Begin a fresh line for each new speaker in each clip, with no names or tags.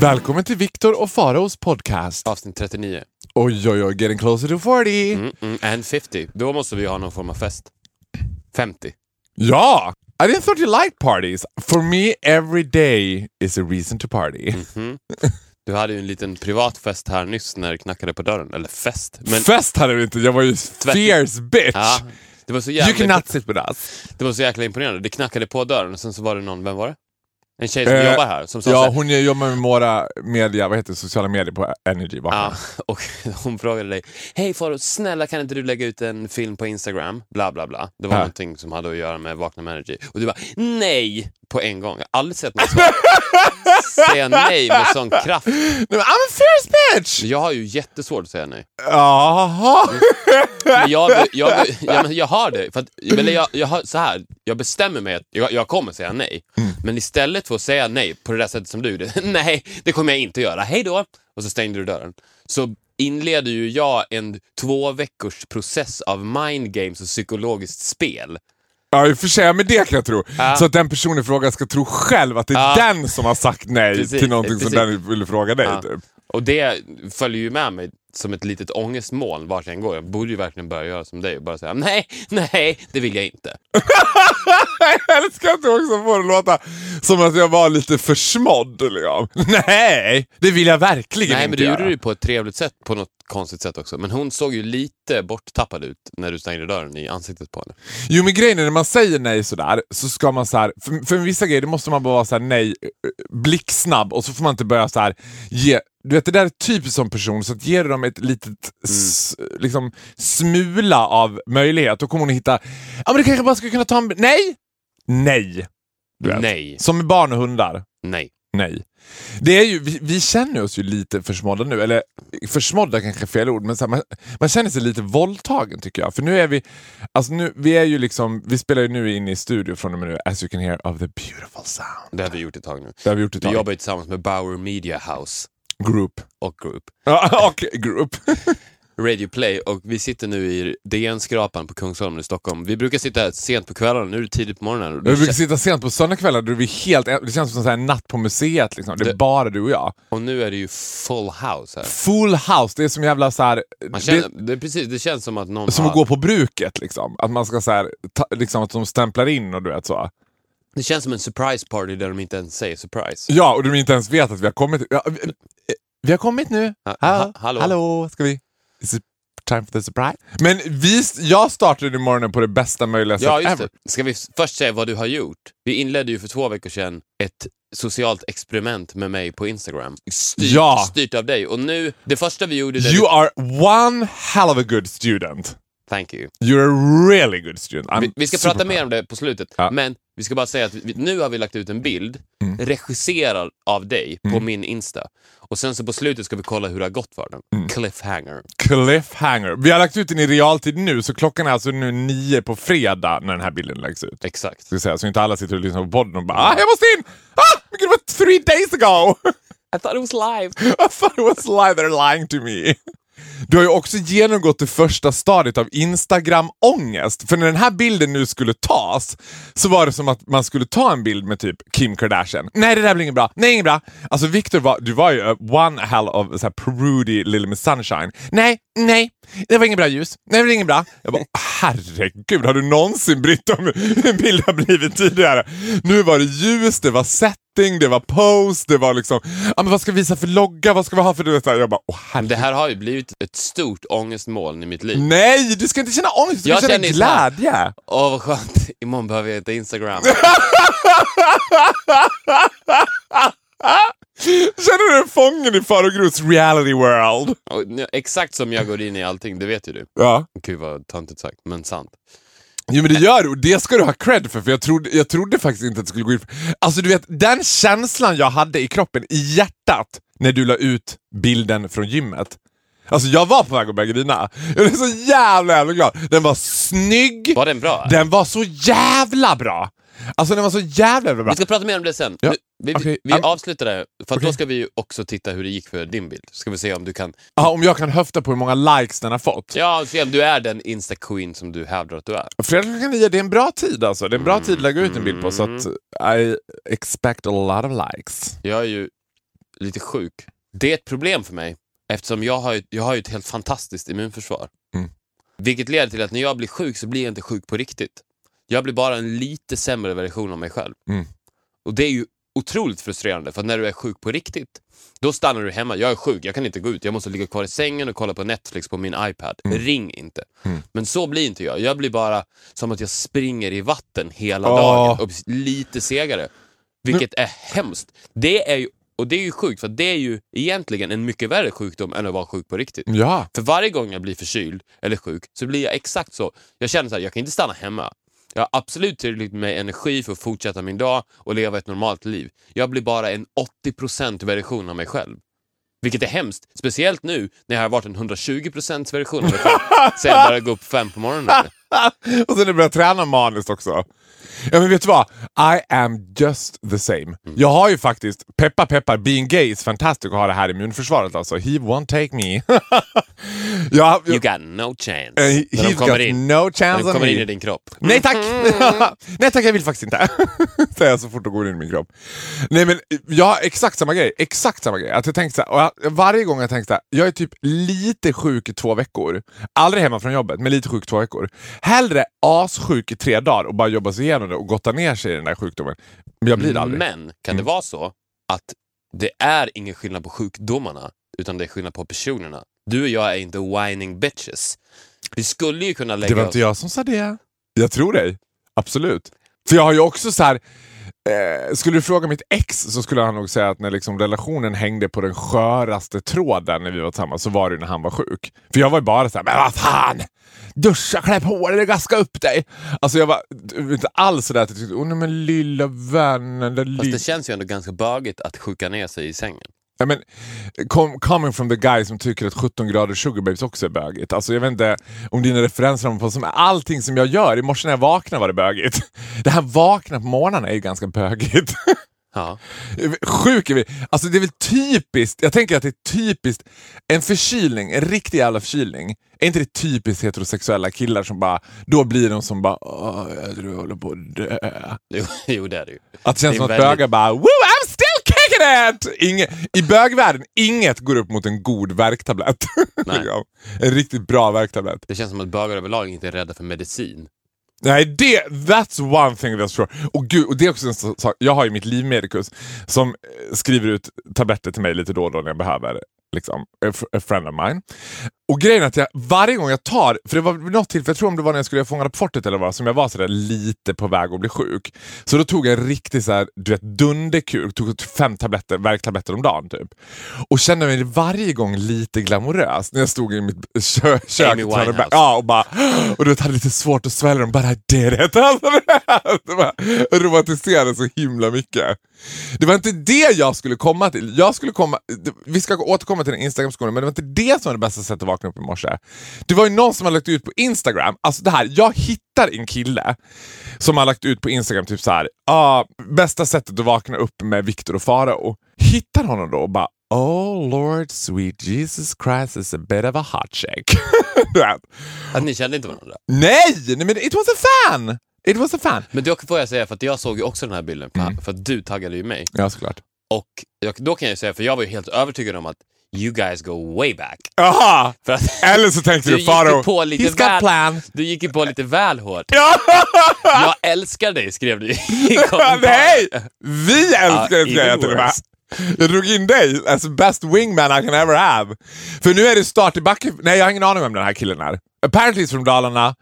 Välkommen till Viktor och Faraos podcast.
Avsnitt 39.
Oj, oj, oj, getting closer to 40.
Mm, mm, and 50. Då måste vi ha någon form av fest. 50.
Ja! I didn't thought you liked parties. For me, every day is a reason to party.
Du hade ju en liten privat fest här nyss när det knackade på dörren. Eller fest. Men,
Fest hade vi inte, jag var ju fierce bitch.
ja, det, var så
you
jävla,
cannot sit with us.
det var så jäkla imponerande. Det knackade på dörren och sen så var det någon, vem var det? En tjej som
Eh,
jobbar här som
Ja, hon jobbar med våra media, vad heter det, sociala medier på Energy.
Ja, och hon frågade dig, hej Faro, snälla kan inte du lägga ut en film på Instagram? Bla bla bla. Det var
Ja.
någonting som hade att göra med Vakna med Energy. Och du bara, nej! På en gång. Jag har aldrig sett någon säga nej med sån kraft.
Nej, men I'm a fierce bitch!
Jag har ju jättesvårt att säga nej.
Jaha.
Men jag, jag, ja, men jag har det. För att, eller jag, jag, har, så här, jag bestämmer mig att jag, jag kommer säga nej. Men istället för att säga nej på det där sättet som du gjorde, nej, det kommer jag inte göra, hej då! Och så stängde du dörren. Så inleder ju jag en två veckors process av mind games och psykologiskt spel.
Ja, i och för sig, men det kan jag tro.
Ja.
Så att den personen i fråga ska tro själv att det är
Ja.
den som har sagt nej
Precis,
till någonting som
precis.
den ville fråga dig.
Ja.
Typ.
Och det följer ju med mig som ett litet ångestmoln vart jag än går. Jag borde ju verkligen börja göra som dig och bara säga nej, nej, det vill jag inte.
Jag älskar att du också får det låta som att jag var lite försmådd. Liksom. Nej, det vill jag verkligen
Nej,
inte
men du
göra.
gjorde det på ett trevligt sätt, på något konstigt sätt också. Men hon såg ju lite borttappad ut när du stängde dörren i ansiktet på henne.
Jo men grejen är när man säger nej sådär så ska man så här, för, för vissa grejer måste man bara vara så här nej eh, blixtsnabb och så får man inte börja så här ge du vet det där är typiskt som person så att ger du dem ett litet s, liksom, smula av möjlighet då kommer hon att hitta, ja men det kanske bara skulle kunna ta en, nej! Nej! Du.
Nej.
Som med barn och hundar.
Nej.
Nej. Det är ju, vi, vi känner oss ju lite försmådda nu, eller försmådda kanske är fel ord, men så här, man, man känner sig lite våldtagen tycker jag. För nu är vi, alltså nu, vi är ju liksom, vi spelar ju nu in i studio från och med nu, as you can hear of the beautiful sound.
Det har vi gjort ett tag nu.
Det har vi gjort ett
Vi
tag.
jobbar ju tillsammans med Bauer Media House
Group.
och Group.
Ja, och group.
Radio Play och vi sitter nu i DN-skrapan på Kungsholmen i Stockholm. Vi brukar sitta här sent på kvällarna, nu är det tidigt på morgonen.
Vi brukar sitta sent på söndagskvällar, då är vi helt, det känns som en natt på museet. Liksom. Det är
Det-
bara du och jag.
och nu är det ju full house här.
Full house, det är som jävla så här,
Man känner,
det,
det, är precis, det känns som att någon
som
har,
att gå på bruket. Liksom. Att man ska så här, ta, liksom att de stämplar in och du vet så.
Det känns som en surprise party där de inte ens säger surprise.
Ja, och de inte ens vet att vi har kommit. Ja, vi, vi har kommit nu.
Ha- ha- hallå.
hallå, ska vi? Is it time for the surprise? Men vi, jag startade i morgonen på det bästa möjliga
Ja,
sätt ever.
det. Ska vi först säga vad du har gjort? Vi inledde ju för två veckor sedan ett socialt experiment med mig på Instagram. Styrt,
Ja.
styrt av dig. Och nu, det första vi gjorde...
You
vi,
are one hell of a good student.
Thank you.
You're a really good student. I'm
Vi, vi ska prata mer om det på slutet,
Ja.
men vi ska bara säga att vi, nu har vi lagt ut en bild
Mm.
regisserad av dig på min Insta. Och sen så på slutet ska vi kolla hur det har gått för den.
Mm.
Cliffhanger.
Cliffhanger. Vi har lagt ut den i realtid nu, så klockan är alltså nu nio på fredag när den här bilden läggs ut.
Exakt.
Ska säga, så inte alla sitter och lyssnar på podden och bara ah, jag måste in! Ah, men gud, det var three days ago!
I thought it was live.
I thought it was live, they're lying to me. Du har ju också genomgått det första stadiet av Instagram-ångest. För när den här bilden nu skulle tas så var det som att man skulle ta en bild med typ Kim Kardashian. Nej, det där blir inget bra. Nej, inget bra. Alltså Victor, var, du var ju eh, one hell of så här, prudy little miss sunshine. Nej, nej, det var inget bra ljus. Nej, det var inget bra. Jag bara, herregud, har du någonsin brytt om hur en bild har blivit tidigare? Nu var det ljus, det var setting, det var pose, det var liksom, ja men vad ska vi visa för logga, vad ska vi ha för... Du vet, jag bara, åh herregud.
Det här har ju blivit ett stort ångestmoln i mitt liv.
Nej, du ska inte känna ångest, du ska
Jag
känna glädje.
Åh vad skönt, imorgon behöver jag inte Instagram.
Känner du dig fången i Farao Groths reality world?
Exakt som jag går in i allting, det vet ju du.
Ja.
Gud vad töntigt sagt, men sant.
Jo men det gör du och det ska du ha cred för, för jag trodde, jag trodde faktiskt inte att det skulle gå in. Alltså du vet, den känslan jag hade i kroppen, i hjärtat, när du la ut bilden från gymmet. Alltså jag var på väg att börja grina. Jag blev så jävla jävla glad. Den var snygg,
Var den bra?
den var så jävla bra. Alltså den var så jävla bra.
Vi ska prata mer om det sen.
Ja,
Nu, vi
okej.
vi
Am-
avslutar det, för
Okej.
då ska vi ju också titta hur det gick för din bild. Ska vi se om du kan...
Ja, om jag kan höfta på hur många likes den har fått.
Ja, se om du är den Insta-queen som du hävdar att du är.
Fredag klockan nio, det är en bra tid alltså. Det är en bra tid att lägga ut en bild på så att I expect a lot of likes.
Jag är ju lite sjuk. Det är ett problem för mig eftersom jag har ju, jag har ett helt fantastiskt immunförsvar.
Mm.
Vilket leder till att när jag blir sjuk så blir jag inte sjuk på riktigt. Jag blir bara en lite sämre version av mig själv.
Mm.
Och det är ju otroligt frustrerande för att när du är sjuk på riktigt, då stannar du hemma. Jag är sjuk, jag kan inte gå ut. Jag måste ligga kvar i sängen och kolla på Netflix på min iPad. Ring inte.
Mm.
Men så blir inte jag. Jag blir bara som att jag springer i vatten hela
Åh.
dagen och lite segare. Vilket är hemskt. Det är ju, och det är ju sjukt, för det är ju egentligen en mycket värre sjukdom än att vara sjuk på riktigt.
Ja.
För varje gång jag blir förkyld eller sjuk så blir jag exakt så. Jag känner så här, jag kan inte stanna hemma. Jag har absolut tillräckligt med energi för att fortsätta min dag och leva ett normalt liv. Jag blir bara en 80% version av mig själv. Vilket är hemskt, speciellt nu när jag har varit en 120% version av mig själv sen jag började gå upp fem på morgonen.
och sen när jag träna maniskt också. Ja men vet du vad? I am just the same.
Mm.
Jag har ju faktiskt, peppar peppar, being gay is fantastic att ha det här immunförsvaret alltså. He won't take me. jag,
You got no chance. När de
he's got
in,
no
när
chance
de
on
kommer in i din kropp.
Nej tack! Nej tack, jag vill faktiskt inte. Säger jag så fort de går in i min kropp. Nej men jag har exakt samma grej. Exakt samma grej. Att jag tänkte så här, och jag, varje gång jag tänkte så här, jag är typ lite sjuk i två veckor. Aldrig hemma från jobbet, men lite sjuk i två veckor. Hellre assjuk i tre dagar och bara jobba sig igenom det och gotta ner sig i den där sjukdomen. Men jag blir det aldrig.
Men kan det vara så att det är ingen skillnad på sjukdomarna, utan det är skillnad på personerna? Du och jag är inte whining bitches. Vi skulle ju kunna lägga
Det var inte jag som sa det. Jag tror dig. Absolut. För jag har ju också så här. Eh, skulle du fråga mitt ex så skulle han nog säga att när liksom relationen hängde på den sköraste tråden när vi var tillsammans så var det när han var sjuk. För jag var ju bara så här, men vad fan! Duscha, klä på dig, gaska upp dig. Alltså jag var inte alls sådär att jag tyckte, åh nej men lilla vännen.
Fast
li-"
det känns ju ändå ganska bögigt att sjuka ner sig i sängen.
Ja, men, com coming from the guy som tycker att 17 grader sugar babes också är bögigt. Alltså, jag vet inte om dina referenser på som allting som jag gör. I morse när jag vaknade var det bögigt. Det här vakna på morgnarna är ju ganska bögigt.
Ja.
Sjuk är vi. Alltså det är väl typiskt, jag tänker att det är typiskt, en förkylning, en riktig jävla förkylning. Är inte det typiskt heterosexuella killar som bara, då blir de som bara, jag tror jag håller på att dö.
Jo, jo, det är det ju.
Att det känns
Det
som att
väldigt-
bögar bara Woo, It! Inge, I bögvärlden, inget går upp mot en god värktablett.
Nej.
En riktigt bra värktablett.
Det känns som att bögar överlag inte är rädda för medicin.
Nej, det, that's one thing that's true. Och, gud, och det är också en sak, jag har ju mitt livmedikus som eh, skriver ut tabletter till mig lite då och då när jag behöver. Liksom, a, a friend of mine. Och grejen är att jag, varje gång jag tar, för det var något tillfälle, jag tror om det var när jag skulle fånga upp fortet eller vad, som jag var sådär lite på väg att bli sjuk. Så då tog jag en riktig såhär, du vet, dunderkur, tog fem tabletter, värktabletter om dagen typ. Och kände mig varje gång lite glamorös när jag stod i mitt kö kök.
Amy
och
Winehouse.
Ja, och bara, och du vet, hade lite svårt att svälja dem, bara. Alltså, det var, jag romantiserade så himla mycket. Det var inte det jag skulle komma till. Jag skulle komma, vi ska återkomma till den Instagram-skolan, men det var inte det som var det bästa sättet att vakna upp i morse. Det var ju någon som har lagt ut på Instagram, alltså det här, jag hittar en kille som har lagt ut på Instagram typ så här, ah, bästa sättet att vakna upp med Viktor och Farao. Hittar honom då och bara Oh Lord sweet Jesus Christ is a bit of a hot shake.
Att ni kände inte varandra.
Nej, nej, men it was a fan! It was a fan.
Men då får jag säga, för att jag såg ju också den här bilden, för,
Mm.
för att du taggade ju mig.
Ja, såklart.
Och jag, då kan jag säga, för jag var ju helt övertygad om att you guys go way back.
Aha!
För att
Eller så tänkte
Du
du
på lite
he's got
väl-
plan.
du gick ju på lite väl hårt.
Ja!
Jag älskar dig, skrev du i.
Nej! Vi älskar det ska jag till och med. Jag drog in dig as best wingman I can ever have. För nu är det start i backen. Nej, jag har ingen aning om den här killen är. Apparently he's from Dalarna.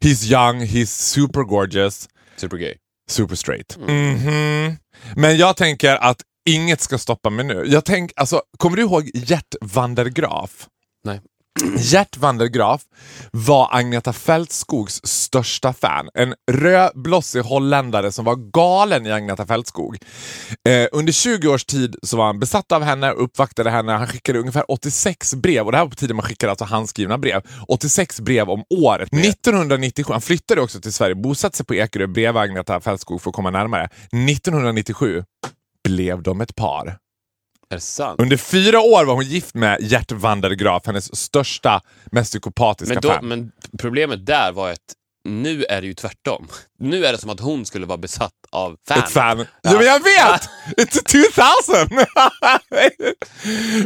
He's young, he's super gorgeous,
Supergay.
super straight.
Mm.
Mhm. Men jag tänker att inget ska stoppa mig nu. Jag tänk, alltså, kommer du ihåg Gert van der Graaf?
Nej.
Gert van der Graaf var Agneta Fältskogs största fan. En rödblossig holländare som var galen i Agneta Fältskog. Eh, under 20 års tid så var han besatt av henne och uppvaktade henne. Han skickade ungefär 86 brev och det här var på tiden man skickade alltså handskrivna brev. 86 brev om året. 1997, han flyttade också till Sverige, bosatte sig på Ekerö bredvid Agneta Fältskog för att komma närmare. 1997 blev de ett par. Under fyra år var hon gift med Gert van der Graaf, hennes största, mest psykopatiska
Men, då,
fan.
men problemet där var att nu är det ju tvärtom. Nu är det som att hon skulle vara besatt av fan.
Ett fan. Ja. men jag vet! It's 2000! ja,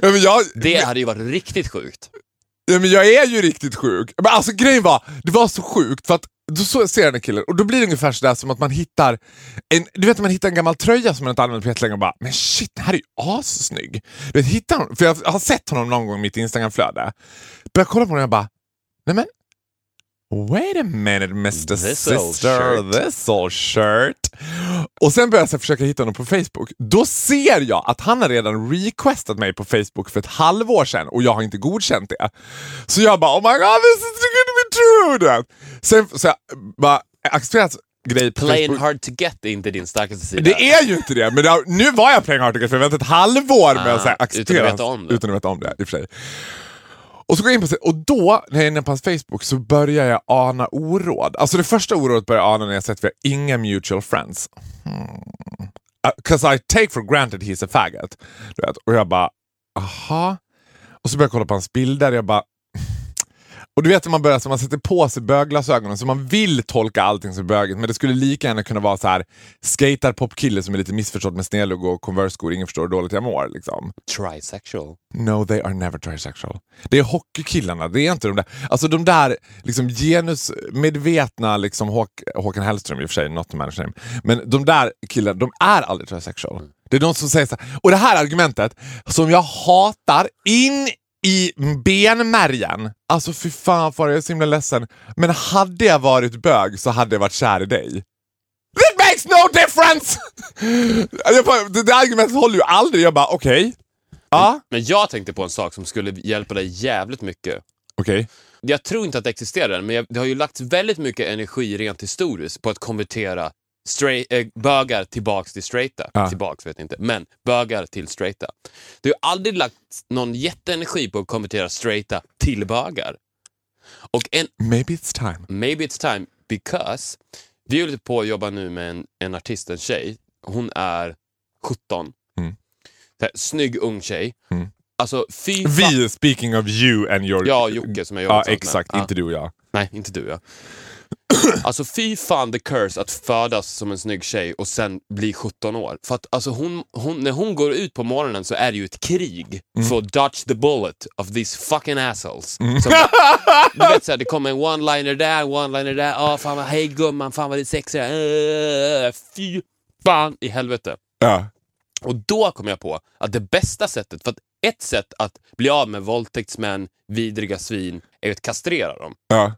men jag,
Det hade ju varit riktigt sjukt.
Ja, men jag är ju riktigt sjuk. Men alltså grejen var, det var så sjukt för att då så ser jag den här killen och då blir det ungefär sådär som att man hittar en, du vet, man hittar en gammal tröja som man inte använt på jättelänge och bara “men shit, den här är ju assnygg”. Du vet, hittar honom, för jag har sett honom någon gång i mitt Instagramflöde. Börjar kolla på den och bara “nej men, wait a minute Mr
This old
Sister,
shirt."
this old shirt”. Och sen börjar jag försöka hitta honom på Facebook. Då ser jag att han har redan requestat mig på Facebook för ett halvår sedan och jag har inte godkänt det. Så jag bara “oh my god, this is to be true”. Sen så jag bara accepterat grej på
Playing
Facebook.
hard to get är inte din starkaste sida.
Det är ju inte det, men det har, nu var jag playing hard to get för jag väntade ett halvår med att
Ah,
acceptera
utan att veta om det.
Utan att veta om det, i och för sig. Och så går jag in på och då, när jag är inne på hans Facebook, så börjar jag ana oråd. Alltså det första orådet börjar jag ana när jag sett att vi har inga mutual friends. Hmm. Uh, Cause I take for granted he's a faggot. Du vet. Och jag bara, aha. Och så börjar jag kolla på hans bilder, jag bara, och du vet när man börjar så man sätter på sig bögglasögonen så man vill tolka allting som bögigt men det skulle lika gärna kunna vara så här skater popkille som är lite missförstådd med snedlugg och Converse-skor, ingen förstår hur dåligt jag mår. Liksom.
Trisexual.
No, they are never trisexual. Det är hockeykillarna, det är inte de där. Alltså de där liksom genusmedvetna, liksom Håk Håkan Hellström i och för sig, not to manage name. Men de där killarna, de är aldrig trisexual. Det är de som säger så här. Och det här argumentet som jag hatar in i benmärgen. Alltså fy fan för jag är så himla ledsen. Men hade jag varit bög så hade jag varit kär i dig. It makes no difference! Bara, det där argumentet håller ju aldrig. Jag bara okej. Ja,
Men jag tänkte på en sak som skulle hjälpa dig jävligt mycket.
okej.
Jag tror inte att det existerar men jag, det har ju lagts väldigt mycket energi rent historiskt på att konvertera straight, äh, bögar tillbaks till straighta.
Ja.
Tillbaks vet jag inte, men bögar till straighta. Det har aldrig lagts någon jätteenergi på att konvertera straighta till bögar. Och en,
Maybe it's time.
maybe it's time because vi håller på att jobba nu med en, en artist, en tjej. Hon är 17.
Mm.
Här, Snygg ung tjej.
Mm.
Alltså fy
Vi, speaking of you and your...
Ja, Jocke som jag
Ja,
tillsammans med.
exakt.
Ja.
Inte du och jag.
Nej, inte du ja. Alltså fy fan the curse att födas som en snygg tjej och sen bli 17 år. För att alltså hon, hon, när hon går ut på morgonen så är det ju ett krig
Mm.
för att dodge the bullet of these fucking assholes. Som, du vet såhär, det kommer en one-liner där, one-liner där, åh fan vad, hej gumman, fan vad det är sexigt. Uh, fy fan i helvete.
Ja.
Och då kom jag på att det bästa sättet, för att ett sätt att bli av med våldtäktsmän, vidriga svin, är att kastrera dem.
ja.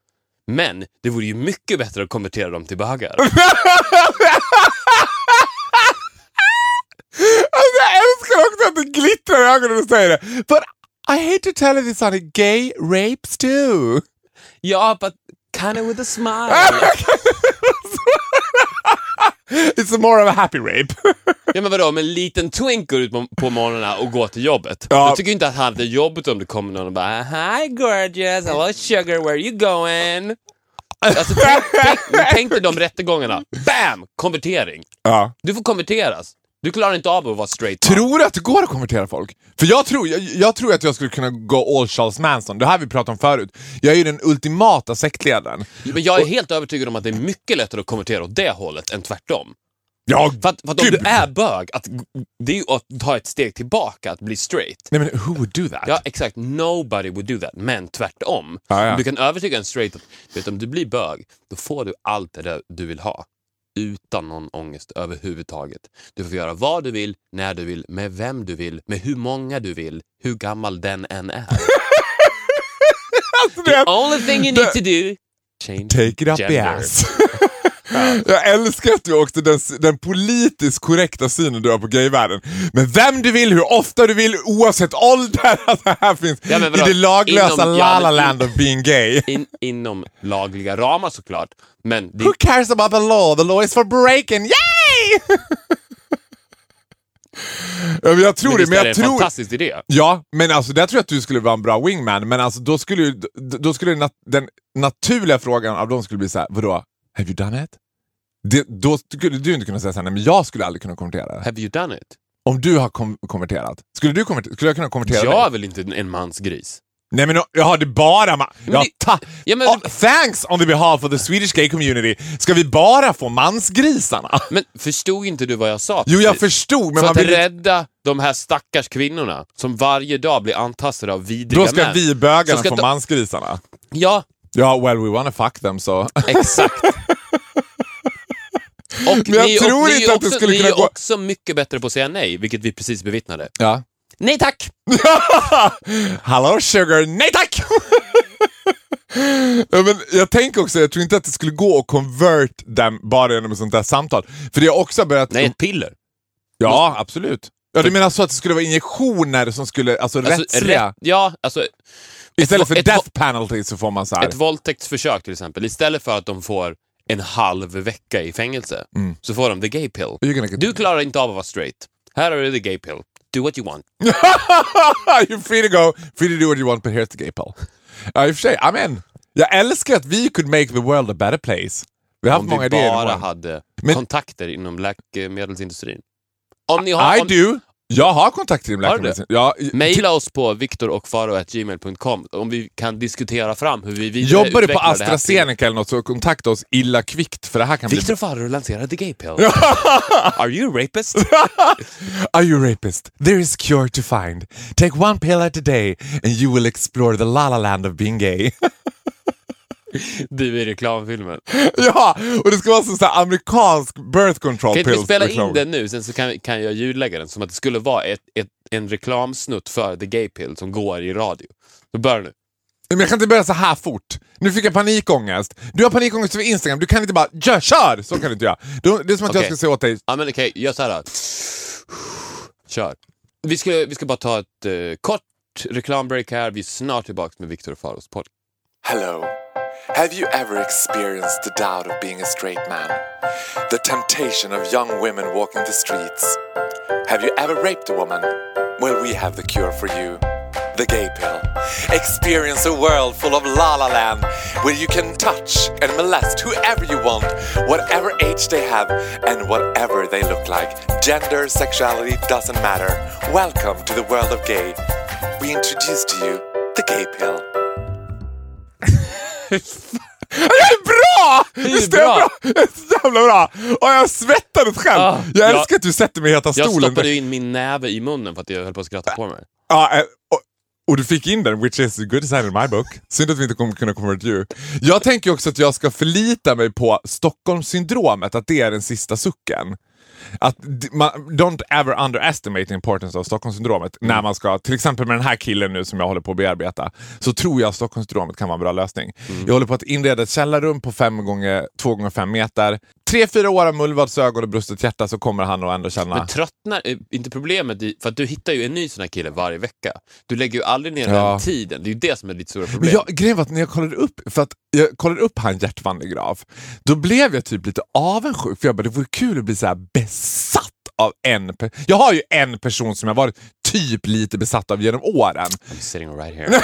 Men det vore ju mycket bättre att konvertera dem till bögar.
Alltså, jag älskar också att det glittrar i ögonen när du säger det. But I hate to tell you this honey, gay rapes too.
ja, but kinda with a smile.
It's more of a happy rape.
ja, men vadå, om en liten twink går ut på, morgnarna och går till jobbet.
Ja.
Jag tycker inte att han hade jobbet om det kommer någon och bara Hi gorgeous, hello sugar, where are you going? Alltså, tänk, tänk, tänk dig de rättegångarna. Bam! Konvertering.
ja.
Du får konverteras. Du klarar inte av att vara straight.
Tror du att det går att konvertera folk? För jag tror, jag, jag tror att jag skulle kunna gå all Charles Manson. Det här vi pratat om förut. Jag är ju den ultimata sektledaren.
Men jag är helt övertygad om att det är mycket lättare att konvertera åt det hållet än tvärtom.
Ja,
För att, för att om du är bög, att, det är ju att ta ett steg tillbaka, att bli straight.
Nej men who would do that?
Ja, exakt. Nobody would do that. Men tvärtom.
Ja, ja.
Du kan övertyga en straight att vet, om du blir bög, då får du allt det där du vill ha. Utan någon ångest överhuvudtaget. Du får göra vad du vill, när du vill, med vem du vill, med hur många du vill, hur gammal den än är.
Alltså, är-
Only thing you need to do, change
Take it up the ass. Jag älskar att du också den, den politiskt korrekta synen du har på gayvärlden. Men vem du vill, hur ofta du vill, oavsett ålder. Alltså här finns
Ja,
i det laglösa
Inom- ja,
la la
men-
land of being gay.
In, inom lagliga ramar såklart. Men det,
Who cares about the law? The law is for breaking. Yay! ja, men jag tror
men
det, men
är det
jag
en
tror...
fantastisk idé?
Ja, men alltså där tror jag att du skulle vara en bra wingman, men alltså då skulle, då skulle nat den naturliga frågan av dem skulle bli så här: vadå, have you done it? Det, då skulle du inte kunna säga såhär, nej men jag skulle aldrig kunna konvertera.
Have you done it?
Om du har kom konverterat, skulle, du konvertera, skulle jag kunna konvertera
Jag är
dig?
väl inte en mansgris?
Nej men jaha, det är bara ma-
Men
ja, ta
Ja, men-
oh, Thanks on the behalf of the Swedish gay community. Ska vi bara få mansgrisarna?
Men förstod inte du vad jag sa?
Jo, jag förstod, men
För
man
att
vill
rädda de här stackars kvinnorna som varje dag blir antastade av vidriga
Då ska
män.
vi bögarna få
de-
mansgrisarna.
Ja,
Ja, well we wanna fuck them så.
exakt. Och
Men jag
ni,
tror
och, ni
inte
är
att det
också,
skulle
ni
kunna
är
gå-
också mycket bättre på att säga nej, vilket vi precis bevittnade.
ja.
Nej tack!
Hallå sugar, nej tack! ja, men jag tänker också, jag tror inte att det skulle gå att convert dem bara genom ett sånt där samtal. För det har också börjat...
Nej, ett piller.
Ja, absolut. Ja, du menar så att det skulle vara injektioner som skulle, alltså,
Alltså,
rättsliga?
rätt- ja, alltså
Istället
ett-
för
ett-
death penalty så får man så här.
ett våldtäktsförsök till exempel. Istället för att de får en halv vecka i fängelse så får de the gay pill.
Get-
Du klarar inte av att vara straight. Här har du the gay pill. Do what you want.
You're free to go, free to do what you want, but here's the gay pill. Ja, i och för sig, amen. Jag älskar att vi could make the world a better place. Vi har haft
Om
många
vi
idéer.
bara
imorgon.
hade
Men-
kontakter inom läkemedelsindustrin. Om ni har...
I
om,
do. Jag har
Har du
läkemedelsindustrin. Ja,
Maila oss på viktorochfaro.gmail.com om vi kan diskutera fram hur vi
Jobbar du på
till-
AstraZeneca eller något så kontakta oss illa kvickt för det här kan bli...
Victor Faro lanserar the gay pill. Are you rapist?
Are you rapist? There is cure to find. Take one pill at a day and you will explore the la la land of being gay.
Du i reklamfilmen.
ja, och det ska vara som så här amerikansk birth control
Kan inte
pills.
vi spela
reklam.
in den nu, sen så kan, kan jag ljudlägga den som att det skulle vara ett, ett, en reklamsnutt för the gay pill som går i radio. Så börjar nu.
Men jag kan inte börja så här fort. Nu fick jag panikångest. Du har panikångest över Instagram, du kan inte bara "Gör, kör! Så kan du inte göra. Du- Det är som att jag
Okej.
ska säga åt dig,
Ja men okej, gör så här då. Kör. Vi ska, vi ska bara ta ett eh, kort reklambreak här. Vi är snart tillbaka med Victor Faros podd.
Hello. Have you ever experienced the doubt of being a straight man? The temptation of young women walking the streets? Have you ever raped a woman? Well, we have the cure for you. The gay pill. Experience a world full of la la land where you can touch and molest whoever you want, whatever age they have, and whatever they look like. Gender, sexuality doesn't matter. Welcome to the world of gay. We introduce to you the gay pill.
Jag är bra! Visst är jag
bra.
bra? Jag är så jävla bra! Och jag svettades själv.
Ah,
jag
jag-
älskar att du sätter mig i heta
Jag
stolen.
stoppade in min näve i munnen för att jag höll på att skratta på mig.
Ja, eh, och, och du fick in den, which is a good sign in my book. Synd att vi inte kommer kunna convert you. Jag tänker också att jag ska förlita mig på Stockholmssyndromet, att det är den sista sucken. Att man, don't ever underestimate the importance av Stockholmssyndromet när man ska, till exempel med den här killen nu som jag håller på att bearbeta, så tror jag att Stockholmssyndromet kan vara en bra lösning. Jag håller på att inreda ett källarrum på 5 gånger 2 gånger 5 meter. Tre, fyra år av mullvadsögon och brustet hjärta så kommer han att ändå känna...
Men tröttnar är inte problemet, i, för att du hittar ju en ny sån här kille varje vecka. Du lägger ju aldrig ner
Ja.
den tiden. Det är ju det som är ditt stora
Men
problem.
jag, grejen var att när jag kollade upp, för att jag kollade upp han Gert van der Graaf, då blev jag typ lite avundsjuk för jag bara, det vore kul att bli så här besatt av en pe- Jag har ju en person som jag varit typ lite besatt av genom åren.
I'm sitting right here.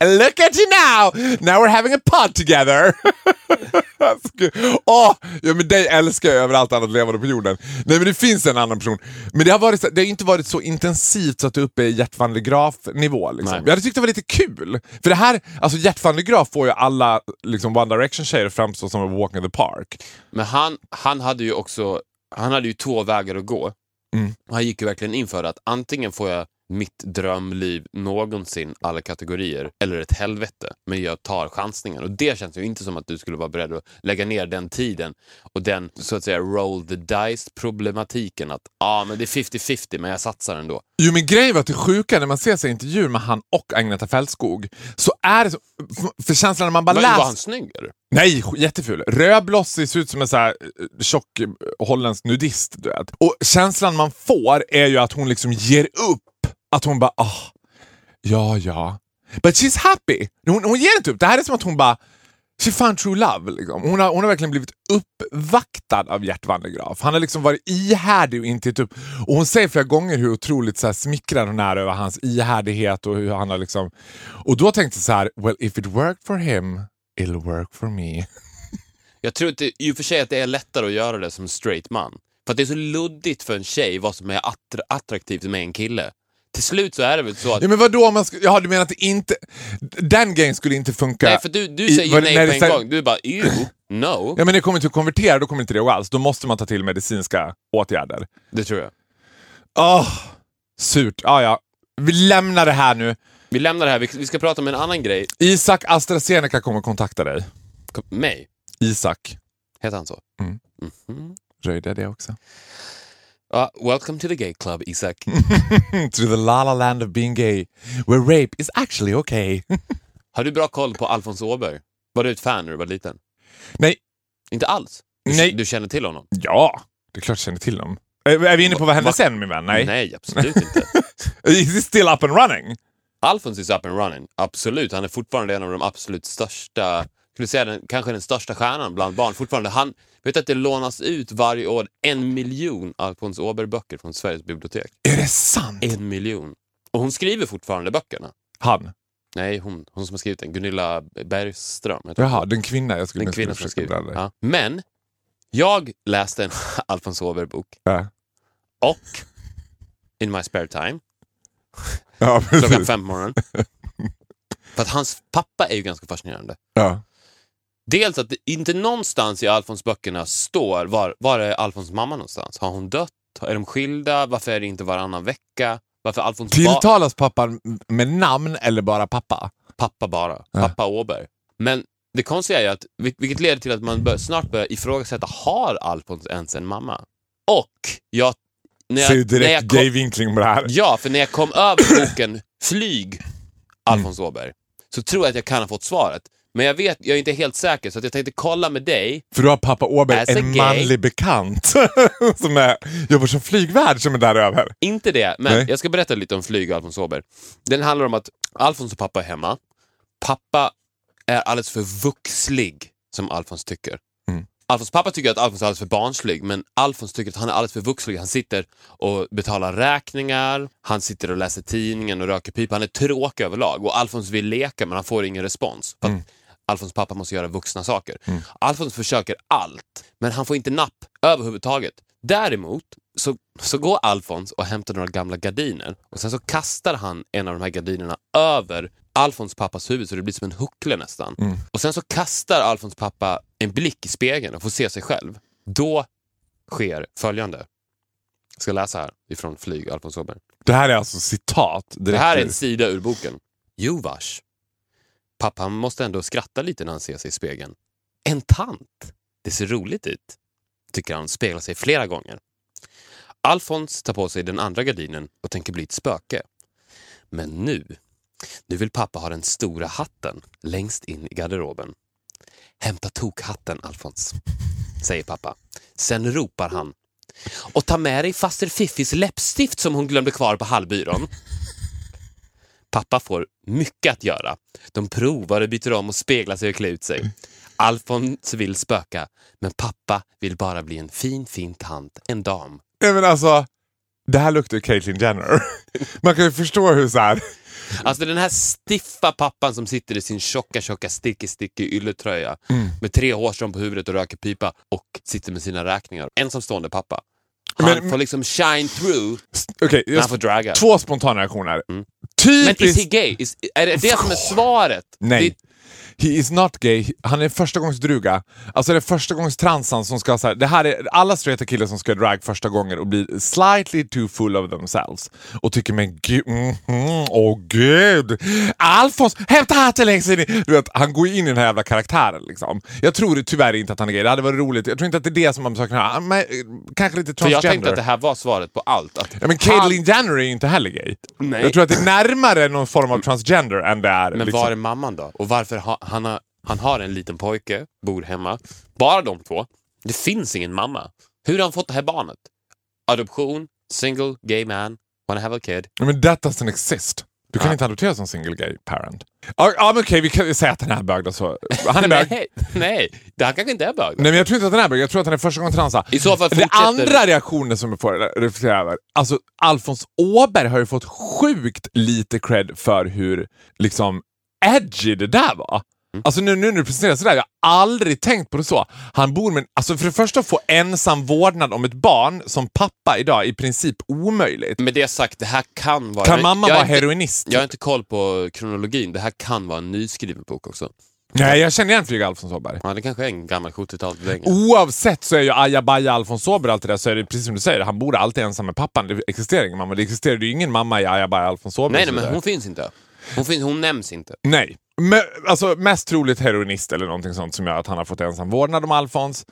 Look at you now! Now we're having a pod together! Åh, ja, men dig älskar jag över allt annat levande på jorden. Nej men det finns en annan person. Men det har, varit, det har inte varit så intensivt så att det är uppe i Gert van der Graaf nivå. Liksom. Jag hade tyckt det var lite kul. För det här, alltså Gert van der Graaf får ju alla liksom, One Direction-tjejer framstå som a walk in the park.
Men han, han hade ju också han hade ju två vägar att gå.
Mm.
Han gick ju verkligen in för att antingen får jag mitt drömliv någonsin, alla kategorier, eller ett helvete. Men jag tar chansningen. Och det känns ju inte som att du skulle vara beredd att lägga ner den tiden och den, så att säga, roll the dice-problematiken. Att ja, ah, men det är 50-50, men jag satsar ändå.
Jo men grejen var att det sjuka när man ser sig intervjuer med han och Agneta Fältskog så är det så, för känslan när man bara läser...
var han snygg eller?
Nej, jätteful. Rödblossig, ser ut som en så här eh, tjock eh, holländsk nudist. Du vet. Och känslan man får är ju att hon liksom ger upp. Att hon bara, ah, ja ja. But she's happy. Hon, hon ger inte upp. Det här är som att hon bara, she found true love. Liksom. Hon, har, hon har verkligen blivit uppvaktad av Gert Wandergraf. Han har liksom varit ihärdig och inte gett upp. Och hon säger flera gånger hur otroligt så här, smickrad hon är över hans ihärdighet och hur han har liksom... Och då tänkte jag så här, well if it worked for him, it'll work for me.
Jag tror inte, i och för sig att det är lättare att göra det som straight man. För att det är så luddigt för en tjej vad som är attra attraktivt med en kille. Till slut så är det väl så att...
Ja men vadå man ska, Jaha du menar att det inte... Den grejen skulle inte funka...
nej, för du, du
i-
säger
vad-
ju nej på en gång. Du är bara ew, no.
Ja men det kommer till att konvertera då kommer inte det gå alls. Då måste man ta till medicinska åtgärder.
Det tror jag.
Åh, surt. Ah, ja. Vi lämnar det här nu.
Vi lämnar det här. Vi, vi ska prata om en annan grej.
Isak AstraZeneca kommer kontakta dig.
Kom- Mig?
Isak.
Heter han så?
Mm.
Mhm.
Röjde det också.
Ja, welcome to the gay club, Isak.
to the la la land of being gay. Where rape is actually okay.
Har du bra koll på Alfons Åberg? Var du ett fan när du var liten?
Nej.
Inte alls? Du,
Nej.
du känner till honom?
Ja, det är klart jag känner till dem. Är är vi inne på vad hände sen min vän? Nej.
Nej, absolut inte.
Is he still up and running?
Alfons is up and running. Absolut, han är fortfarande en av de absolut största, skulle säga den, kanske den största stjärnan bland barn. Fortfarande. Han, vet att det lånas ut varje år en miljon Alfons Åberg-böcker från Sveriges bibliotek.
Är det sant?
En miljon. Och hon skriver fortfarande böckerna.
Han?
Nej, hon, hon som har skrivit den. Gunilla Bergström.
Jaha, den kvinna jag skulle
Den
nu
kvinnan som skrivit. Ja. Men, jag läste en Alfons Åberg-bok
Ja.
och in my spare time,
Ja,
klockan fem på morgonen. För att hans pappa är ju ganska fascinerande.
Ja.
Dels att det inte någonstans i Alfons böckerna står var, var är Alfons mamma någonstans. Har hon dött? Är de skilda? Varför är det inte varannan vecka? Varför Alfons
Tilltalas pappan med namn eller bara pappa?
pappa bara?
Ja.
Pappa Åberg. Men det konstiga är ju att, vil- vilket leder till att man bör, snart börjar ifrågasätta, har Alfons ens en mamma? Och jag... När
Ser
jag, när jag
direkt
kom,
gay-vinkling på det här.
Ja, för när jag kom över boken Flyg, Alfons Åberg, så tror jag att jag kan ha fått svaret. Men jag vet, jag är inte helt säker, så att jag tänkte kolla med dig.
För du har pappa Åberg,
As
en manlig bekant som är, jobbar som flygvärd som är där över.
Inte det, men
Nej.
jag ska berätta lite om Flyg och Alfons Åberg. Den handlar om att Alfons och pappa är hemma. Pappa är alldeles för vuxlig, som Alfons tycker.
Mm.
Alfons pappa tycker att Alfons är alldeles för barnslig, men Alfons tycker att han är alldeles för vuxlig. Han sitter och betalar räkningar, han sitter och läser tidningen och röker pipa. Han är tråkig överlag och Alfons vill leka men han får ingen respons. Att Alfons pappa måste göra vuxna saker. Alfons försöker allt, men han får inte napp överhuvudtaget. Däremot så, så går Alfons och hämtar några gamla gardiner och sen så kastar han en av de här gardinerna över Alfons pappas huvud så det blir som en huckle nästan. Och sen så kastar Alfons pappa en blick i spegeln och får se sig själv. Då sker följande. Jag ska läsa här ifrån Flyg, Alfons Åberg.
Det här är alltså citat.
Det här är en sida ur boken. Jo vars. Pappa måste ändå skratta lite när han ser sig i spegeln. En tant. Det ser roligt ut, tycker han speglar sig flera gånger. Alfons tar på sig den andra gardinen och tänker bli ett spöke. Men nu, nu vill pappa ha den stora hatten längst in i garderoben. Hämta tokhatten, Alfons, säger pappa. Sen ropar han. Och ta med dig faster Fiffis läppstift som hon glömde kvar på hallbyrån. Pappa får mycket att göra. De provar och byter om och speglar sig och klär ut sig. Alfons vill spöka, men pappa vill bara bli en fin, fin tant, en dam.
Nej, men alltså, det här luktar Caitlyn Jenner. Man kan ju förstå hur så här.
Alltså den här stiffa pappan som sitter i sin tjocka, tjocka sticky, sticky ylletröja
Mm.
med tre hårstrån på huvudet och röker pipa och sitter med sina räkningar. Ensamstående pappa. Han
Men-
får liksom shine through
Okej,
när han får draga.
två spontana reaktioner.
Mm. Men is he
Typiskt...
gay? Is, är det det som är svaret?
Nej. He is not gay. Han är första gångs druga. Alltså det är första gångs transan som ska så här, det här är alla straighta killar som ska drag första gången och blir slightly too full of themselves och tycker men gud, mm, mm, åh gud. Alfons, hämta hatten längst in i... Du vet, han går in i den här jävla karaktären liksom. Jag tror tyvärr inte att han är gay. Det hade varit roligt. Jag tror inte att det är det som man saknar. här. Men, eh, kanske lite
För
transgender.
jag tänkte att det här var svaret på allt. Att
Ja, men Caitlyn Jenner är ju inte heller gay.
Nej.
Jag tror att det är närmare någon form av transgender än det är...
Men
liksom.
var är mamman då? Och varför ha, han, har, han har en liten pojke, bor hemma. Bara de två. Det finns ingen mamma. Hur har han fått det här barnet? Adoption, single, gay man, wanna have a kid.
Men that doesn't exist. Du kan
Ja.
inte adoptera som single gay parent. Ja, men okej, vi kan säga att den är bög då. Så. Han är bög.
Nej, nej, det han kanske inte är bög. då.
Nej men jag tror inte att den är bög, jag tror att han är första gången transa.
I så fall
Det
fortsätter...
andra reaktionen som jag får reflektera över, alltså Alfons Åberg har ju fått sjukt lite cred för hur liksom edgy det där var.
Mm.
Alltså nu, nu när du presenterar sådär, jag har aldrig tänkt på det så. Han bor med, alltså för det första att få ensam vårdnad om ett barn som pappa idag är i princip omöjligt.
Med det sagt, det här kan vara...
Kan mamma vara heroinist?
Jag har inte koll på kronologin. Det här kan vara en nyskriven bok också.
Nej, jag känner igen Flyg Alfons Åberg.
Ja, det kanske är en gammal 70-talsdänga.
Oavsett så är ju ajabaja Alfons Åberg allt det där så är det precis som du säger, han bor alltid ensam med pappan. Det existerar ingen mamma. Det existerar ju ingen mamma i ajabaja Alfons Åberg.
Nej, nej, men hon finns inte. Hon, finns, hon nämns inte.
Nej. Men, alltså, mest troligt heroinist eller någonting sånt som gör att han har fått ensam vårdnad om Alfons.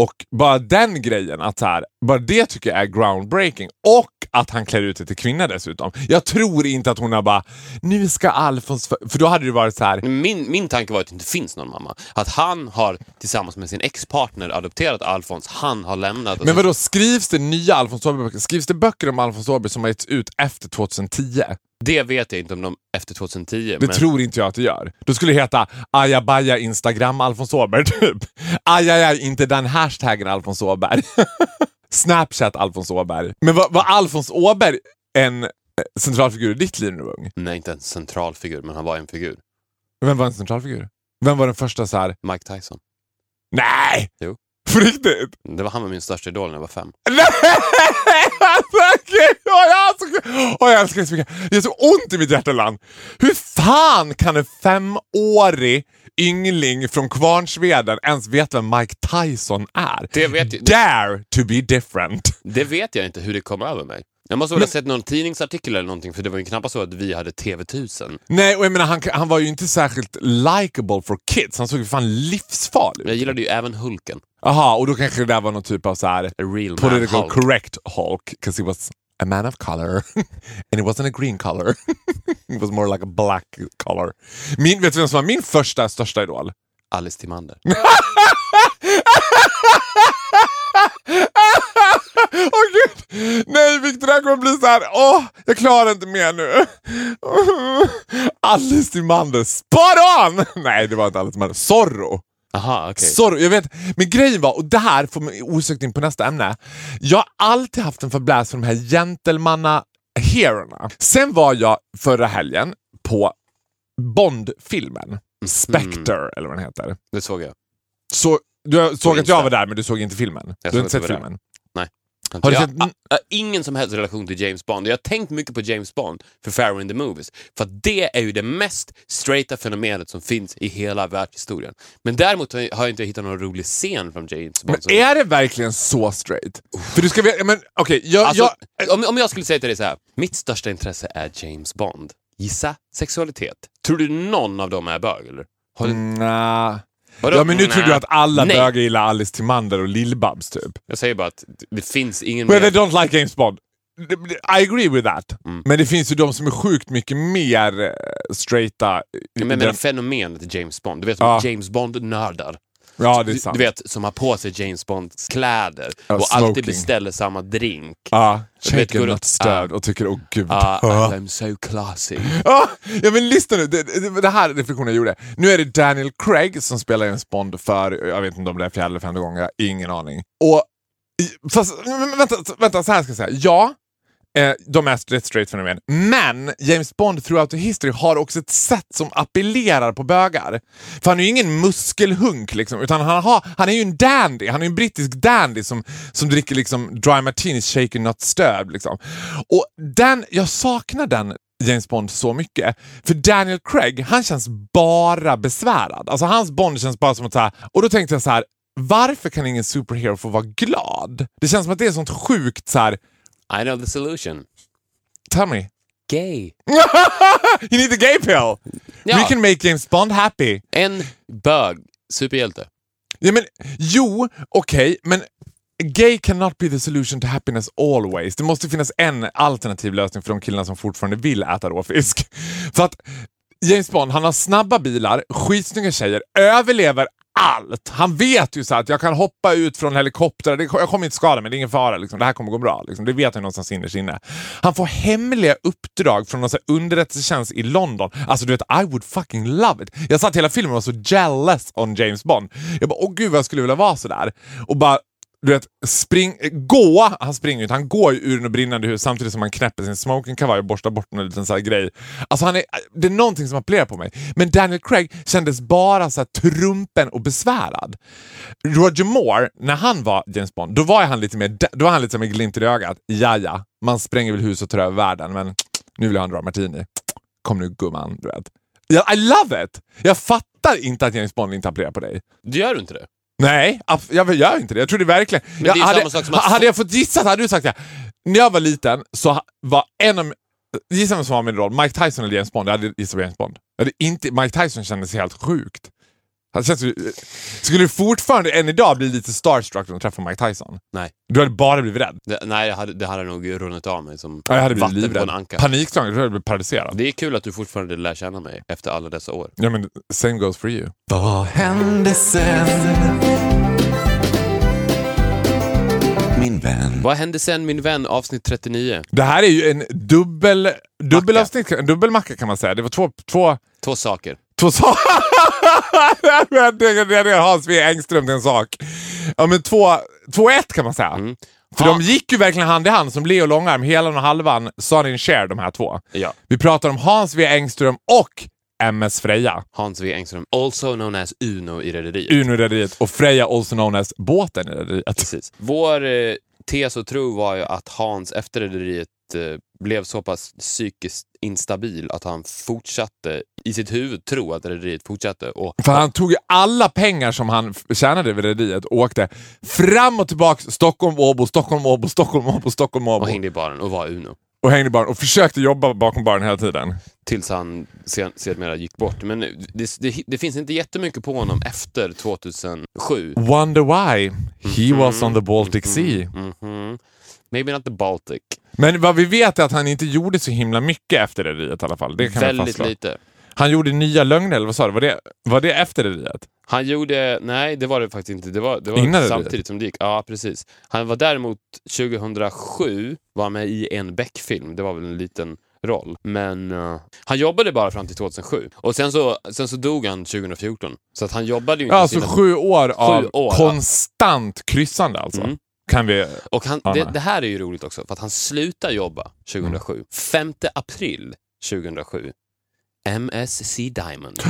Och bara den grejen, att så här, bara det tycker jag är groundbreaking. Och att han klär ut sig till kvinna dessutom. Jag tror inte att hon har bara, nu ska Alfons... För, för då hade det varit så här.
Min, min tanke var att det inte finns någon mamma. Att han har tillsammans med sin ex-partner adopterat Alfons. Han har lämnat.
Men vadå, skrivs det nya Alfons Åberg-böcker? Skrivs det böcker om Alfons Åberg som har getts ut efter 2010?
Det vet jag inte om de efter 2010.
Det
men
tror inte jag att det gör. Då skulle det heta ajabaja Instagram Alfons Åberg typ. Ajajaj, inte den hashtaggen Alfons Åberg. Snapchat Alfons Åberg. Men var, var Alfons Åberg en eh, centralfigur i ditt liv när du var ung?
Nej, inte en central figur, men han var en figur.
Vem var en centralfigur? Vem var den första så här?
Mike Tyson.
Nej!
Jo.
På riktigt?
Det var han var min största idol när jag var fem.
Nej! Åh, jag, älskar, åh, jag älskar det så mycket. Det är så ont i mitt hjärteland. Hur fan kan en femårig yngling från Kvarnsveden ens veta vem Mike Tyson är?
Det vet jag-
Dare to be different.
Det vet jag inte hur det kom över mig. Jag måste väl ha sett någon tidningsartikel eller någonting, för det var ju knappast så att vi hade TV1000.
Nej, och jag menar, han, han var ju inte särskilt likable for kids. Han såg ju fan livsfarlig
Jag
ut.
gillade ju även Hulken.
Jaha, och då kanske det där var någon typ av så här
real
political
Hulk.
correct Hulk, because he was a man of color. And it wasn't a green color. it was more like a black color. Min, vet du vem som var min första största idol?
Alice Timander.
Åh gud! Nej Victor, det här kommer bli så här. Åh, jag klarar inte mer nu. Alice Timander, spot on! Nej, det var inte Alice Timander. Zorro.
Aha, okej.
Sorry, jag vet. Men grejen var, och det här får mig osökt in på nästa ämne. Jag har alltid haft en fäbless för de här gentlemanna heroerna. Sen var jag förra helgen på Bond-filmen. Spectre, eller vad den heter.
Det såg jag.
Så, du såg att jag var där, men du såg inte filmen?
Jag
du har inte sett filmen? Har
jag,
sett-
har ingen som helst relation till James Bond. Jag har tänkt mycket på James Bond för Pharaoh in the Movies. För det är ju det mest straighta fenomenet som finns i hela världshistorien. Men däremot har jag inte hittat någon rolig scen från James Bond.
Men är det verkligen så straight? För du ska men okej, jag,
Alltså,
jag,
om, om jag skulle säga till dig så här, mitt största intresse är James Bond. Gissa sexualitet. Tror du någon av dem är bög eller? Har du,
Nja.
Vadå?
Ja men nu tror du
Nä.
att alla
Nej.
bögar gillar Alice Timander och Lill-Babs typ.
Jag säger bara att det finns ingen
Well,
mer...
they don't like James Bond. I agree with that.
Mm.
Men det finns ju de som är sjukt mycket mer eh, straighta.
Jag menar fenomenet James Bond. Du vet,
Ja.
James Bond-nördar.
Ja, det är sant.
du vet, som har på sig James Bonds kläder
Ja,
och
smoking.
alltid beställer samma drink.
Ja, shaken not stirred
Ja.
och tycker åh gud.
Ah,
Ah.
I'm so classy.
Ja, ja men lyssna nu, det, det, det här reflektionen jag gjorde. Nu är det Daniel Craig som spelar James Bond för, jag vet inte om det är fjärde eller femte gången, jag har ingen aning. Och, fast, vänta, vänta, så här ska jag säga. Ja, eh, de är ett straight fenomen. Men James Bond throughout the history har också ett sätt som appellerar på bögar. För han är ju ingen muskelhunk liksom, utan han, har, han är ju en dandy. Han är ju en brittisk dandy som, som dricker liksom dry martinis shaken not stirred. Liksom. Och den, jag saknar den James Bond så mycket. För Daniel Craig, han känns bara besvärad. Alltså hans Bond känns bara som att så här, och då tänkte jag så här, varför kan ingen superhero få vara glad? Det känns som att det är sånt sjukt så här,
i know the solution.
tell me.
Gay.
you need the gay pill!
Ja.
We can make James Bond happy.
En bög superhjälte.
Ja, men, jo, okej, men gay cannot be the solution to happiness always. Det måste finnas en alternativ lösning för de killarna som fortfarande vill äta råfisk. För att James Bond, han har snabba bilar, skitsnygga tjejer, överlever allt. Han vet ju så att jag kan hoppa ut från helikoptrar, jag kommer inte skada mig, det är ingen fara. Liksom. Det här kommer gå bra. Liksom. Det vet han någonstans innerst inne. Han får hemliga uppdrag från någon underrättelsetjänst i London. Alltså du vet, I would fucking love it. Jag satt hela filmen och var så jealous on James Bond. Jag bara, åh gud vad jag skulle vilja vara sådär. Och bara du vet, spring, gå, han springer ju inte, han går ju ur en brinnande hus samtidigt som han knäpper sin smokingkavaj och borstar bort en liten så här grej. Alltså han är, det är någonting som appellerar på mig. Men Daniel Craig kändes bara så här trumpen och besvärad. Roger Moore, när han var James Bond, då var han lite mer, då var han lite med glimt i ögat. Ja, ja, man spränger väl hus och tar över världen, men nu vill jag ha en dra martini. Kom nu gumman, du vet. I love it! Jag fattar inte att James Bond inte appellerar på dig.
Det gör du inte det?
Nej, jag gör inte det. Jag tror det verkligen... Jag, hade,
att-
ha- hade jag fått gissa så hade du sagt det. När jag var liten så var en av... Gissa vem som var min roll. Mike Tyson eller James Bond? Jag hade gissat på James Bond. Jag hade inte, Mike Tyson kändes helt sjukt. Han känns, ju- skulle du fortfarande än idag bli lite starstruck när du träffar Mike Tyson?
Nej.
Du hade bara blivit rädd.
Det, nej, det hade, det hade nog runnit av mig som
Ja, Jag hade blivit
vatten på en
livrädd.
anka.
Panikslagen. Jag jag hade blivit paralyserad.
Det är kul att du fortfarande lär känna mig efter alla dessa år.
Ja, men same goes for you.
Vad hände sen? Min vän.
Vad hände sen min vän avsnitt 39?
Det här är ju en dubbel, dubbel
Macka.
avsnitt, en dubbelmacka kan man säga. Det var två, två
Två saker.
Två saker. Hans W Engström till en sak. Ja, men två, två ett kan man säga.
Mm.
För
Ha-
de gick ju verkligen hand i hand som Leo Långarm, helan och halvan, Sonny Cher de här två.
Ja.
Vi pratar om Hans W Engström och MS Freja.
Hans W Engström, also known as Uno i Rederiet.
Uno-rederiet och Freja also known as båten i rederiet.
Precis. Vår eh, tes och tro var ju att Hans efter Rederiet blev så pass psykiskt instabil att han fortsatte i sitt huvud tro att Rederiet fortsatte. Och
För han tog ju alla pengar som han tjänade vid rederiet och åkte fram och tillbaks Stockholm, Åbo, Stockholm, Åbo, Stockholm, Åbo, Stockholm, Åbo.
och hängde i baren och var Uno.
och hängde i baren och försökte jobba bakom baren hela tiden.
Tills han sen, sedermera gick bort. Men det, det, det finns inte jättemycket på honom efter 2007.
Wonder why he was on the Baltic Sea.
Mhm. Maybe not the Baltic.
Men vad vi vet är att han inte gjorde så himla mycket efter rederiet i alla fall. Det kan
Väldigt lite.
Han gjorde nya lögner, eller vad sa du? Var det, var det efter rederiet?
Han gjorde, nej det var det faktiskt inte. Det var, det var
Innan det
samtidigt som det gick. Ja, precis. Han var däremot 2007 var med i en Beck-film. Det var väl en liten roll. Men eh, han jobbade bara fram till 2007. Och sen så, sen så dog han 2014. Så att han jobbade ju inte
Ja, alltså
sina-
sju år av
år, ja.
konstant kryssande alltså.
Mm.
Kan vi...
Och han, det, det här är ju roligt också, för att han slutar jobba 2007.
Mm.
5 april 2007. MSC Diamond.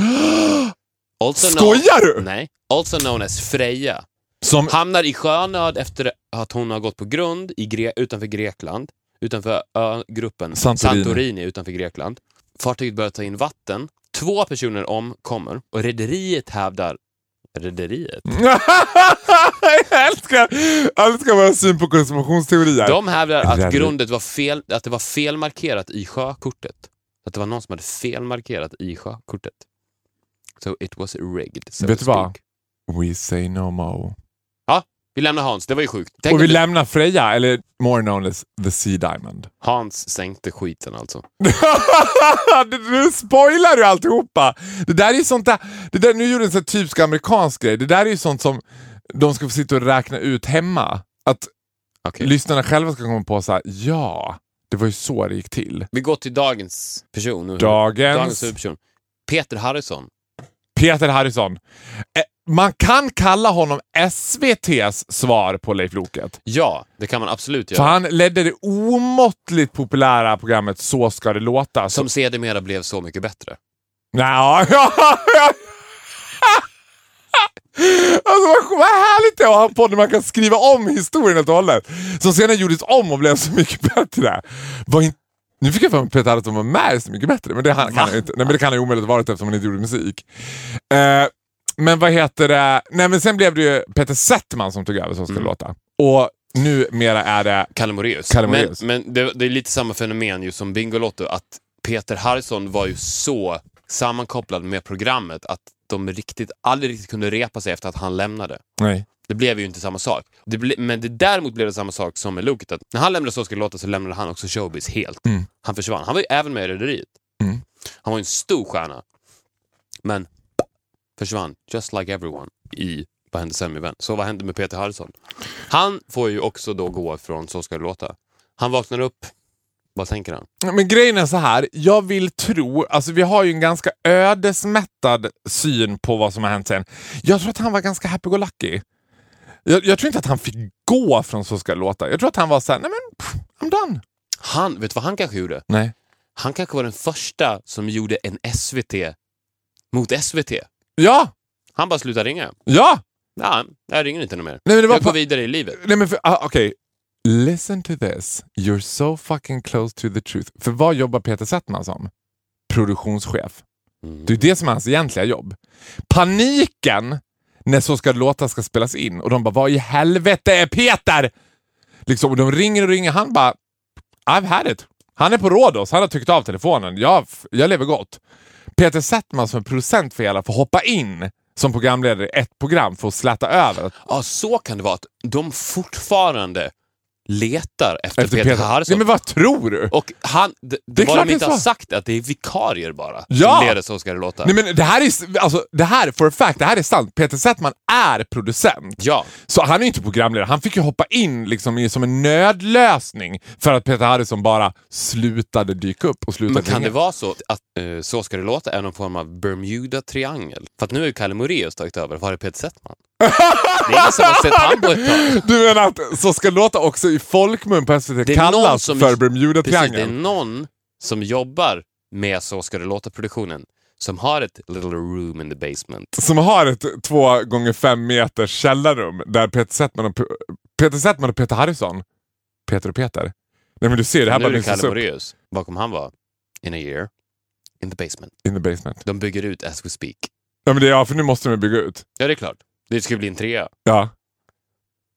Also
Skojar du?
Nej. Also known as Freja.
Som,
Hamnar i sjönöd efter att hon har gått på grund i Gre- utanför Grekland. Utanför ögruppen
Santorini.
Santorini utanför Grekland. Fartyget börjar ta in vatten. Två personer omkommer och rederiet hävdar Rederiet?
jag älskar, älskar våra syn på konspirationsteorier.
De hävdar att
Rederiet.
grundet var fel, att det var felmarkerat i sjökortet. Att det var någon som hade felmarkerat i sjökortet. So it was rigged. So
Vet du vad? We say no more.
Vi lämnar Hans. Det var ju sjukt. Tänk
Och vi
du-
lämnar Freja, eller more known as the Sea Diamond.
Hans sänkte skiten alltså.
Nu spoilar du alltihopa! Det där är ju sånt där, det där, nu gjorde en sån typisk amerikansk grej. Det där är ju sånt som de ska få sitta och räkna ut hemma. Att
Okej.
lyssnarna själva ska komma på så här: ja, det var ju så det gick till.
Vi går till dagens person.
Dagens-
dagens huvudperson. Peter Harrison.
Peter Harrison. Man kan kalla honom SVTs svar på Leif Loket.
Ja, det kan man absolut
För
göra.
han ledde det omåttligt populära programmet Så ska det låta.
Som sedermera blev Så mycket bättre.
Nja, ja, ja. Alltså vad, härligt det är att ha en podd där man kan skriva om historien helt och hållet. Som senare gjordes om och blev så mycket bättre. Var in, Nu fick jag för mig att Peter Harrison var med Så mycket bättre, men det kan, kan han inte. Nej, men det kan han ju omöjligt ha varit eftersom han inte gjorde musik. Eh, men vad heter det? Nej, men sen blev det ju Peter Settman som tog över Så ska det låta. Och numera är det...
Kalle Moraeus. Men, men det, det är lite samma fenomen ju som Bingolotto, att Peter Harrison var ju så sammankopplad med programmet att de riktigt, aldrig riktigt kunde repa sig efter att han lämnade.
Nej.
Det blev ju inte samma sak. Det ble, men det däremot blev det samma sak som med Loket. Att när han lämnade Så det låta så lämnade han också showbiz helt.
Mm.
Han försvann. Han var ju även med i Rederiet.
Mm.
Han var ju en stor stjärna. Men försvann, just like everyone, i Vad hände sen med vän? Så vad hände med Peter Harrison? Han får ju också då gå från Så ska det låta. Han vaknar upp, vad tänker han?
Men grejen är så här, jag vill tro, alltså vi har ju en ganska ödesmättad syn på vad som har hänt sen. Jag tror att han var ganska happy-go-lucky. Jag, jag tror inte att han fick gå från Så ska det låta. Jag tror att han var såhär, nej men pff, I'm done.
Han, vet du vad han kanske gjorde?
Nej.
Han kanske var den första som gjorde en SVT mot SVT.
Ja!
Han bara slutade ringa.
Ja!
Ja, jag ringer inte något mer.
Nej, men det var
jag går
på-
vidare i livet.
Nej men för, ah, okej. Listen to this. You're so fucking close to the truth. För vad jobbar Peter Settman som? Produktionschef.
Mm.
Det är det som är hans egentliga jobb. Paniken när Så ska det låta ska spelas in och de bara vad i helvete är Peter? Liksom, och de ringer och ringer. Han bara I've had it. Han är på Rhodos. Han har tryckt av telefonen. Jag, jag lever gott. Peter Settman som är producent för hela får hoppa in som programledare i ett program för att släta över.
Ja, så kan det vara. Att de fortfarande letar efter,
Efter
Peter,
Peter
Harrison.
Nej, men vad tror du?
Och han, det,
Det
det
är
de inte
är
har sagt är att det är vikarier bara
Ja!
som leder Så ska det låta.
Nej men det här är, alltså, det här, for a fact, det här är sant. Peter Settman är producent.
Ja,
Så han är inte programledare. Han fick ju hoppa in liksom i, som en nödlösning för att Peter Harrison bara slutade dyka upp och slutade
men kan
ringa.
det vara så att eh, Så ska det låta är någon form av Bermuda-triangel? För att nu har ju Kalle Moraeus tagit över. Var är Peter Settman? Det är ingen som har sett han på ett tag.
Du menar att Så ska det låta också i folkmun på SVT kallas
som-
för
Precis, det är
Bermuda-triangeln?
någon som jobbar med Så ska det låta-produktionen som har ett little room in the basement.
Som har ett två gånger fem meters källarrum där Peter Settman och, Peter Settman och Peter Harrison, Peter och Peter. Nej men du ser, det här
nu
bara
är det Kalle Moraeus. Vad kommer han vara? In a year. In the basement.
in the basement.
De bygger ut as we speak.
Ja men det ja, för nu måste de bygga ut.
Ja, det är klart. Det ska bli en trea.
Ja.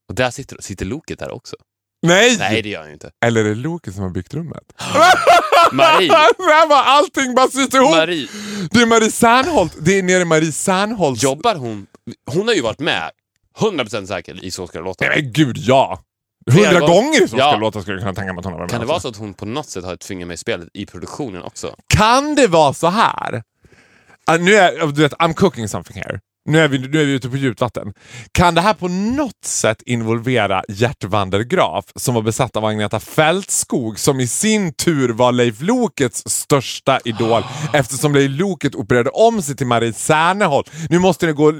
Och där sitter, sitter Loket där också.
Nej!
Nej, det gör han ju inte.
Eller är det Loke som har byggt rummet?
Marie!
det var allting bara sitter ihop!
Marie,
Det är Marie Serneholt. Det är nere i Marie Serneholts...
jobbar hon? Hon har ju varit med, 100% säker, i Så ska det låta.
Nej men gud ja! Hundra
gånger.
gånger så
Ja.
ska det låta skulle jag kunna tänka mig att hon har varit
Kan
med
det
också.
vara så att hon på något sätt har ett finger med i spelet i produktionen också?
Kan det vara så här? Ah, nu är, du vet, I'm cooking something here. Nu är, vi, nu är vi ute på djupt vatten. Kan det här på något sätt involvera Gert Vandergraaf som var besatt av Agneta Fältskog som i sin tur var Leif Lokets största idol eftersom Leif Loket opererade om sig till Marie Serneholt. Nu måste ni gå...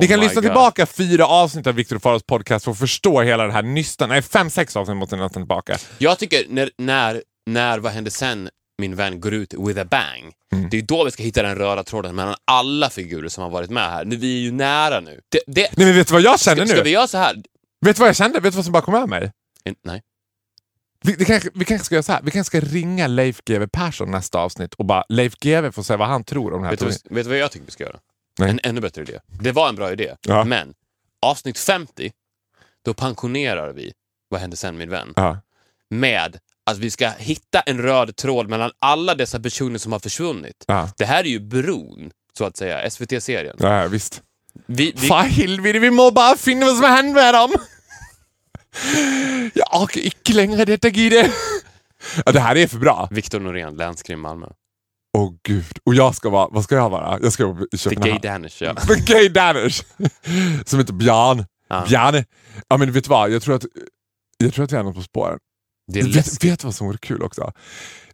ni kan
my
lyssna
God.
tillbaka fyra avsnitt av Victor Faros podcast för att förstå hela det här nystan. Nej, fem, sex avsnitt måste ni nästan tillbaka.
Jag tycker när, när, när Vad hände sen, min vän, går ut with a bang. Det är då vi ska hitta den röda tråden mellan alla figurer som har varit med här. Nu, vi är ju nära nu. Det, det,
Nej men vet du vad jag känner
ska,
nu?
ska vi göra så här?
Vet du vad jag kände? Vet du vad som bara kom över mig?
En- Nej.
Vi, det kanske, vi kanske ska göra så här. Vi kanske ska ringa Leif GW Persson nästa avsnitt och bara Leif GW får säga vad han tror om den här
Vet du, vet du vad jag tycker vi ska göra?
Nej.
En ännu bättre idé. Det var en bra idé,
Ja.
men avsnitt 50, då pensionerar vi Vad hände sen min vän?
Ja.
Med att vi ska hitta en röd tråd mellan alla dessa personer som har försvunnit.
Ja.
Det här är ju bron, så att säga, SVT-serien.
Ja, visst.
Vi, vi,
Fan Hilvi, vi må bara finna vad som hänt med dem. Jag orkar inte längre detta Gide. Ja, det här är för bra.
Viktor Norén, Länskrim Malmö.
Åh gud. Och jag ska vara, vad ska jag vara? Jag ska vara i
The Gay. Danish, ja.
The gay Danish. Som heter Björn.
Ja.
Bjarne. Ja men vet du vad? Jag tror att, jag tror att vi är något på spåren.
Det är
Vet, vet vad som vore kul också?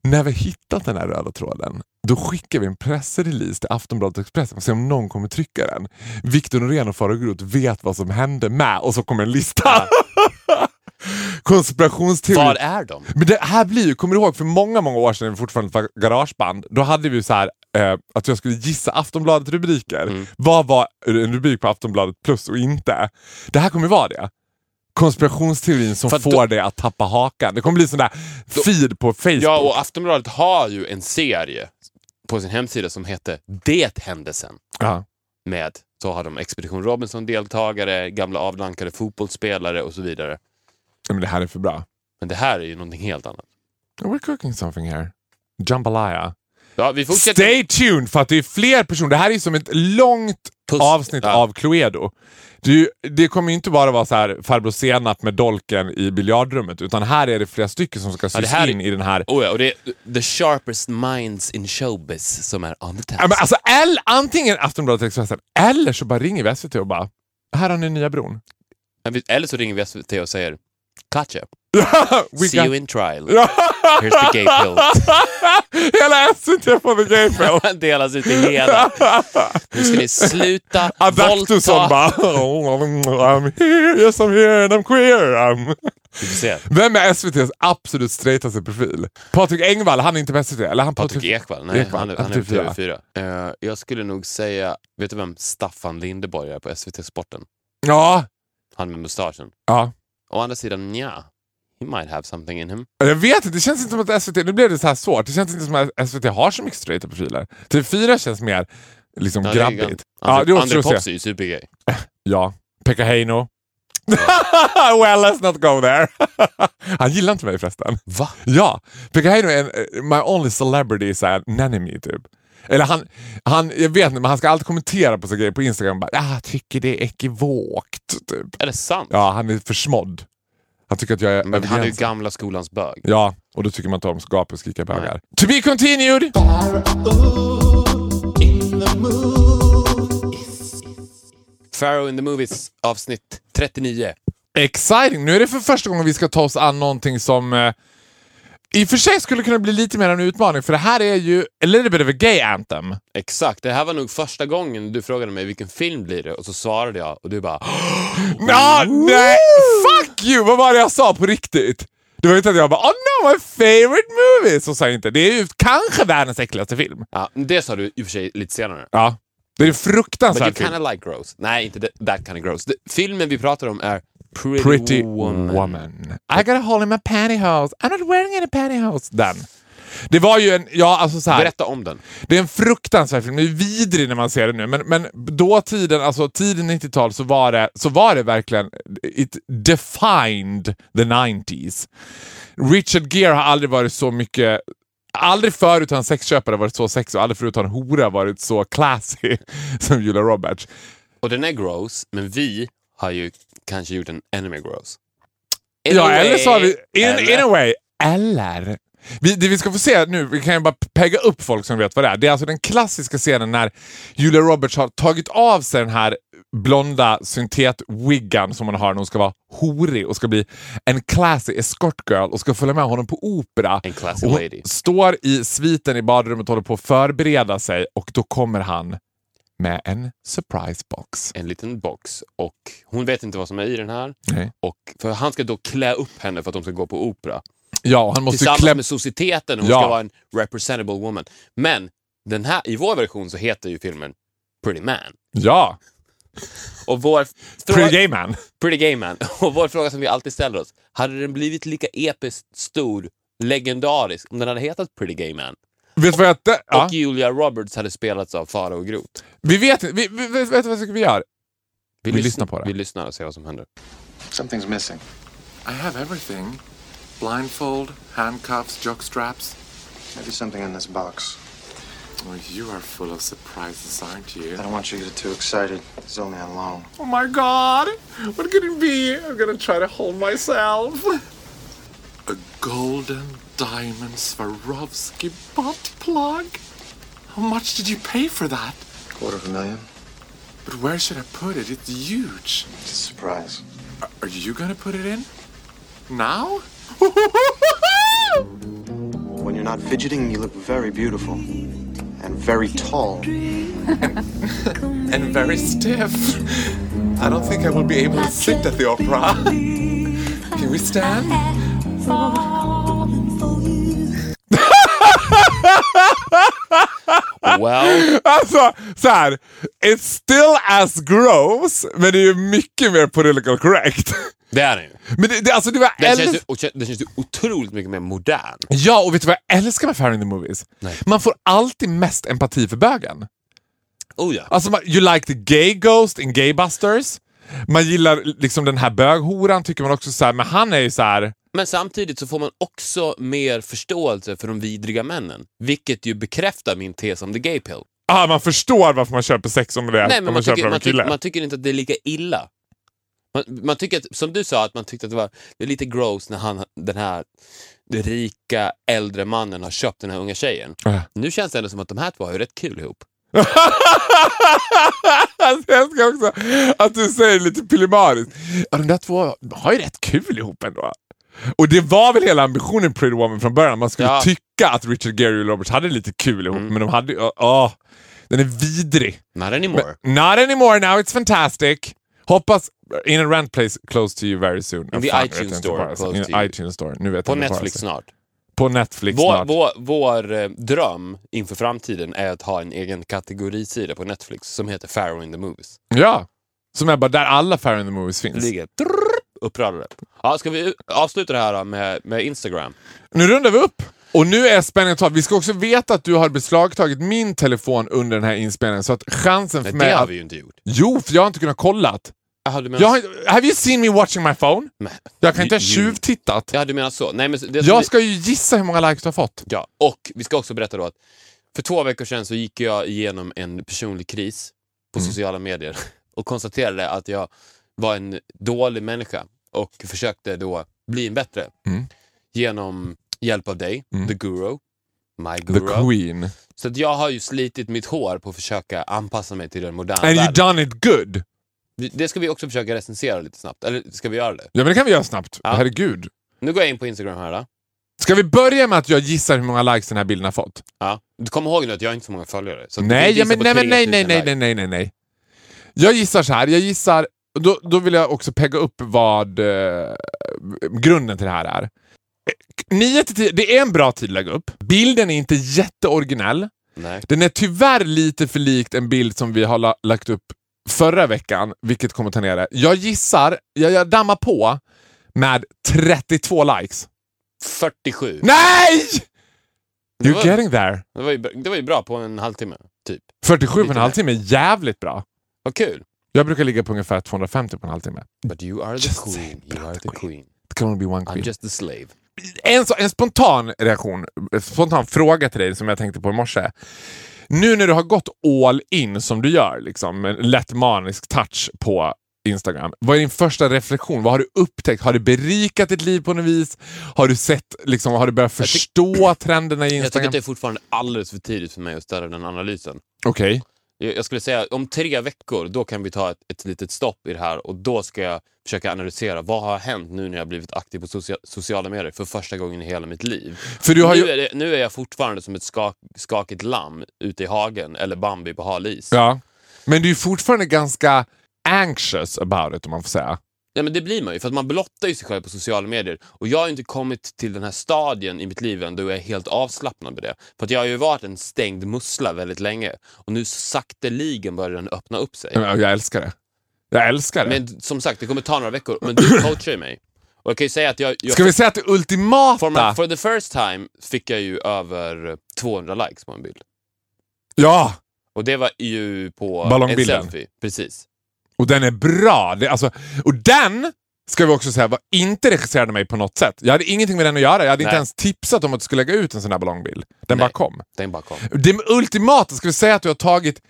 När vi hittat den här röda tråden, då skickar vi en pressrelease till Aftonbladet Expressen och ser om någon kommer trycka den. Viktor Norén och Farao Groth vet vad som hände med och så kommer en lista. Konspirationsteori.
Var är de?
Men det här blir ju, kommer du ihåg för många, många år sedan när vi fortfarande var garageband, då hade vi så här eh, att jag skulle gissa Aftonbladet rubriker.
Mm.
Vad var en rubrik på Aftonbladet plus och inte? Det här kommer vara det. Konspirationsteorin som
att
får
då-
dig att tappa hakan. Det kommer bli sån där feed på Facebook.
Ja, och Aftonbladet har ju en serie på sin hemsida som heter Det händelsen.
Ja.
Med, så har de Expedition Robinson-deltagare, gamla avdankade fotbollsspelare och så vidare.
Ja, Men det här är för bra.
Men det här är ju någonting helt annat.
We're cooking something here. Jambalaya.
Ja.
Stay tuned för att det är fler personer. Det här är som ett långt
Puss.
avsnitt
Ja.
av Cluedo. Det, det kommer ju inte bara vara så här farbror Senap med dolken i biljardrummet utan här är det flera stycken som ska
Ja,
sys
det här är-
in i den här
Oh ja, och det är the sharpest minds in showbiz som är on the task.
Ja, men alltså, eller, antingen Aftonbladet eller Expressen eller så bara ringer vi SVT och bara här har ni nya bron.
Eller så ringer vi SVT och säger Gotcha. See
got-
you in trial. Here's the gay pill.
Hela SVT får the gay pill.
Delas ut i hela. Nu ska ni sluta
Adaktusson
våldta.
bara I'm here, yes I'm here and I'm queer. I'm...
Se.
Vem är SVTs absolut straightaste profil? Patrik Engvall, han är inte på SVT? Eller han
Patrik
TV4?
Ekwall, nej,
Ekwall,
han, är-
han är
är på
TV4.
TV4. Eh, jag skulle nog säga, vet du vem Staffan Lindeborg är på SVT Sporten?
Ja,
Han med mustaschen.
ja.
Å andra sidan, ja. He might have something in him.
Jag vet inte, det känns inte som att SVT, nu blev det så här svårt, det känns inte som att SVT har så mycket straighta profiler. TV4 känns mer liksom
Ja,
grabbigt.
gan-
Ja,
André, Pops är ju supergay.
Ja, Pekka Heino. well, let's not go there. Han gillar inte mig förresten.
Va?
Ja, Pekka Heino är en, eh, my only celebrity så här, nanny typ. Eller han, han, jag vet inte, men han ska alltid kommentera på så grejer på Instagram. Bara, ah, jag tycker det är ekivokt. Typ.
Är det sant?
Ja, han är försmådd. Han tycker att jag är
Men han är ju gamla skolans bög.
Ja, och då tycker man inte om gap och skrika bögar. To be continued!
Pharaoh in the Movies avsnitt 39.
Exciting! Nu är det för första gången vi ska ta oss an någonting som eh, i och för sig skulle kunna bli lite mer av en utmaning, för det här är ju a little bit of a gay anthem.
Exakt, det här var nog första gången du frågade mig vilken film blir det och så svarade jag och du bara
Ja, nej! Fuck you! Vad var det jag sa på riktigt? Det var inte att jag bara oh no, my favorite movie! Så sa jag inte. Det är ju kanske världens äckligaste film.
Ja, det sa du i och för sig lite senare.
Ja. Det är en
But you
fruktansvärd film.
kinda like gross. Nej, inte that, kind of gross. Det, filmen vi pratar om är Pretty,
Pretty
Woman.
woman. I got a hole in my pantyhose. I'm not wearing any pantyhose. Den. Det var ju en, ja alltså så här.
Berätta om den.
Det är en fruktansvärd film. Det är vidrig när man ser det nu. Men, men då tiden, alltså tiden 90-tal så var det, så var det verkligen, it defined the 90s. Richard Gere har aldrig varit så mycket Aldrig förut har en sexköpare varit så sexig och aldrig förut har en hora varit så classy som Julia Roberts.
Och den är gross, men vi har ju kanske gjort en ännu mer gross. In
Ja, eller så har vi... In,
eller-
in a way. Eller... Vi, det vi ska få se nu, vi kan ju bara pegga upp folk som vet vad det är. Det är alltså den klassiska scenen när Julia Roberts har tagit av sig den här blonda syntet-wiggan som hon har när hon ska vara horig och ska bli en classy escort girl och ska följa med honom på opera.
En classy
och hon
lady.
står i sviten i badrummet och håller på att förbereda sig och då kommer han med en surprise box.
En liten box och hon vet inte vad som är i den här.
Nej.
Och för han ska då klä upp henne för att de ska gå på opera.
Ja, han måste
Tillsammans
klä...
med societeten, hon
Ja.
ska vara en representable woman. Men den här, i vår version så heter ju filmen Pretty Man.
Ja,
Och vår
pretty gay man.
Pretty Gay Man. Och vår fråga som vi alltid ställer oss. Hade den blivit lika episkt stor, legendarisk, om den hade hetat Pretty Gay Man?
Vet du vad jag... Ja.
Och Julia Roberts hade spelats av Farao Groth.
Vi vet inte, vi, vi, vet du vad vi gör? Vi
lys-
lyssnar på det.
Vi lyssnar och ser vad som händer.
Something's missing. I have everything blindfold, handcuffs, jock straps.
Maybe something in this box.
Oh, you are full of surprises, aren't you?
I don't want you to get too excited. It's only on loan.
Oh my god! What could it be? I'm gonna try to hold myself.
A golden diamond Swarovski butt plug? How much did you pay for that?
Quarter of a million?
But where should I put it? It's huge.
It's a surprise.
Are- Are you gonna put it in? Now?
When you're not fidgeting, you look very beautiful. And very tall.
and very stiff. I don't think I will be able to sit at the opera. Can we stand?
Well,
Alltså, så här. It's still as gross, men det är ju mycket mer political correct.
det är den ju.
Men det, det, alltså, det var
Den känns, ju, den känns ju otroligt mycket mer modern.
Ja, och vet du vad jag älskar med Fire in the Movies?
Nej.
Man får alltid mest empati för bögen.
Oh ja.
Alltså, man, you like the gay ghost in Gaybusters. Man gillar liksom den här böghoran, tycker man också så här, men han är ju så här.
Men samtidigt så får man också mer förståelse för de vidriga männen. Vilket ju bekräftar min tes om the gay pill.
Ah, man förstår varför man köper sex om det är
Nej,
man,
man
köper
tycker,
av en kille.
man tycker inte att det är lika illa. Man, man tycker att, som du sa, att man tyckte att det var det är lite gross när han, den här rika äldre mannen har köpt den här unga tjejen.
Äh.
Nu känns det ändå som att de här två har ju rätt kul ihop.
alltså, jag älskar också att du säger lite pillemariskt. Ja, de där två har ju rätt kul ihop ändå. Och det var väl hela ambitionen i Pretty Woman från början. Man skulle
Ja.
tycka att Richard Gere och Roberts hade lite kul ihop,
Mm.
men de hade ju... åh, den är vidrig.
Not anymore.
Not anymore, now it's fantastic. Hoppas In a rent place close to you very soon.
In the
Fan,
iTunes store close
In
to you.
iTunes store. Nu vet
På Netflix snart.
På Netflix
Vår,
snart.
vår, vår eh, dröm inför framtiden är att ha en egen kategorisida på Netflix som heter Pharaoh in the Movies.
Ja. Som är bara där alla Fair in the Movies finns.
ligger uppradade. Ja, ska vi avsluta det här med, med Instagram?
Nu rundar vi upp. Och nu är spänningen total. Vi ska också veta att du har beslagtagit min telefon under den här inspelningen. Så att chansen för
Nej,
mig...
det har
att...
vi ju inte gjort.
Jo, för jag har inte kunnat kolla.
Jaha, du menar,
Jag har... Have you seen me watching my phone?
Men-
Jag kan inte ha tjuvtittat.
Ja, du menar så. Nej, men det vi-
Jag ska ju gissa hur många likes du har fått.
Ja, och vi ska också berätta då att för två veckor sedan så gick jag igenom en personlig kris på
Mm.
sociala medier och konstaterade att jag var en dålig människa och försökte då bli en bättre
Mm.
genom hjälp av dig, the guru, my
The
guru.
Queen.
Så att jag har ju slitit mitt hår på att försöka anpassa mig till den moderna
And you
världen.
done it good.
Det ska vi också försöka recensera lite snabbt. Eller ska vi göra det?
Ja men det kan vi göra snabbt.
Ja.
Herregud.
Nu går jag in på Instagram här. Då.
Ska vi börja med att jag gissar hur många likes den här bilden har fått?
Ja. Du kommer ihåg nu att jag har inte så många följare. Så
Nej, ja, men, nej, nej,
3000
nej, nej, nej, nej, nej, nej. Jag gissar så här. Jag gissar... Då, då vill jag också pegga upp vad eh, grunden till det här är. 9 till 10, det är en bra tid att lägga upp. Bilden är inte jätteoriginell.
Nej.
Den är tyvärr lite för likt en bild som vi har la lagt upp förra veckan, vilket kommer ta ner det. Jag gissar, jag, jag dammar på med 32 likes.
47.
Nej! You're
var-
getting there.
Det var, ju, det var ju bra på en halvtimme, typ.
47 på en halvtimme är jävligt bra.
Vad kul.
Jag brukar ligga på ungefär 250 på en halvtimme.
But you are the
Just
queen. You are the queen.
It can only be one
I'm
queen.
just a slave.
En, en spontan reaktion, en spontan fråga till dig som jag tänkte på i morse. Nu när du har gått all in som du gör, liksom, med en lätt manisk touch på Instagram. Vad är din första reflektion? Vad har du upptäckt? Har det berikat ditt liv på något vis? Har du sett, liksom, har du börjat förstå trenderna i
Jag tycker
Instagram?
att det är fortfarande alldeles för tidigt för mig att ställa den analysen.
Okej.
Jag jag skulle säga om tre veckor, då kan vi ta ett, ett litet stopp i det här och då ska jag försöka analysera vad har hänt nu när jag blivit aktiv på socia- sociala medier för första gången i hela mitt liv.
För du har
nu,
ju...
är det, nu är jag fortfarande som ett skak, skakigt lamm ute i hagen eller Bambi på hal is.
Ja. Men du är fortfarande ganska anxious about it om man får säga.
Ja, men det blir man ju, för att man blottar ju sig själv på sociala medier. Och jag har ju inte kommit till den här stadien i mitt liv än då jag är helt avslappnad med det. För att jag har ju varit en stängd mussla väldigt länge. Och nu sakteligen börjar den öppna upp sig.
Jag älskar det. Jag älskar det.
Men som sagt, det kommer ta några veckor. Men du coachar ju mig. Och jag kan ju säga att jag... jag
Ska vi säga att det ultimata...
for, my, for the first time fick jag ju över 200 likes på en bild.
Ja!
Och det var ju på en selfie. Precis.
Och den är bra. Det, alltså, och den, ska vi också säga, var inte regisserad av mig på något sätt. Jag hade ingenting med den att göra. Jag hade inte
Nej.
ens tipsat om att du skulle lägga ut en sån här ballongbild. Den
Nej.
bara kom.
Den bara kom.
Det ultimata, ska vi säga att du har tagit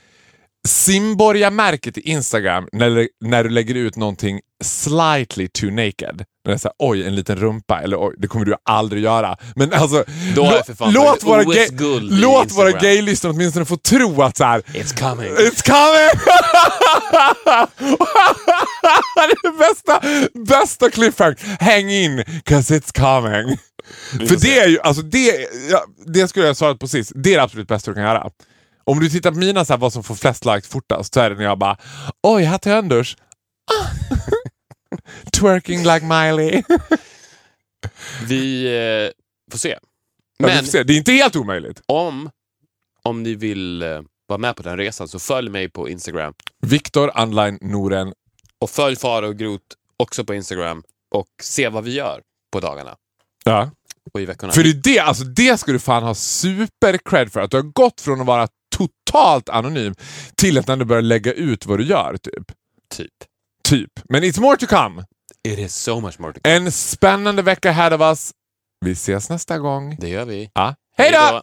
Simborga-märket i Instagram när, när du lägger ut någonting slightly too naked. När det är oj, en liten rumpa, eller oj, det kommer du aldrig göra. Men alltså,
jag
låt
tagit
våra, gay, låt våra gaylyssnare åtminstone få tro att så här,
It's coming.
It's coming! det är bästa, bästa cliffhanger. Häng in, cause it's coming. För det är ju, alltså det, ja, det skulle jag svara på sist, det är det absolut bästa du kan göra. Om du tittar på mina så här, vad som får flest likes fortast, så är det när jag bara Oj, här till Anders. Twerking like Miley.
Vi eh, får se.
Men,
Men
se, det är inte helt omöjligt.
om, om ni vill eh, vara med på den resan så följ mig på Instagram.
Viktor Online Noren.
Och följ Faro och Grot också på Instagram och se vad vi gör på dagarna
Ja.
och i veckorna.
För det, är det, alltså det ska du fan ha super cred för. Att du har gått från att vara totalt anonym till att när du börjar lägga ut vad du gör. Typ.
Typ.
Typ. Men it's more to come.
It is so much more to
En spännande vecka ahead of us. Vi ses nästa gång.
Det gör vi.
Ja. Hej då!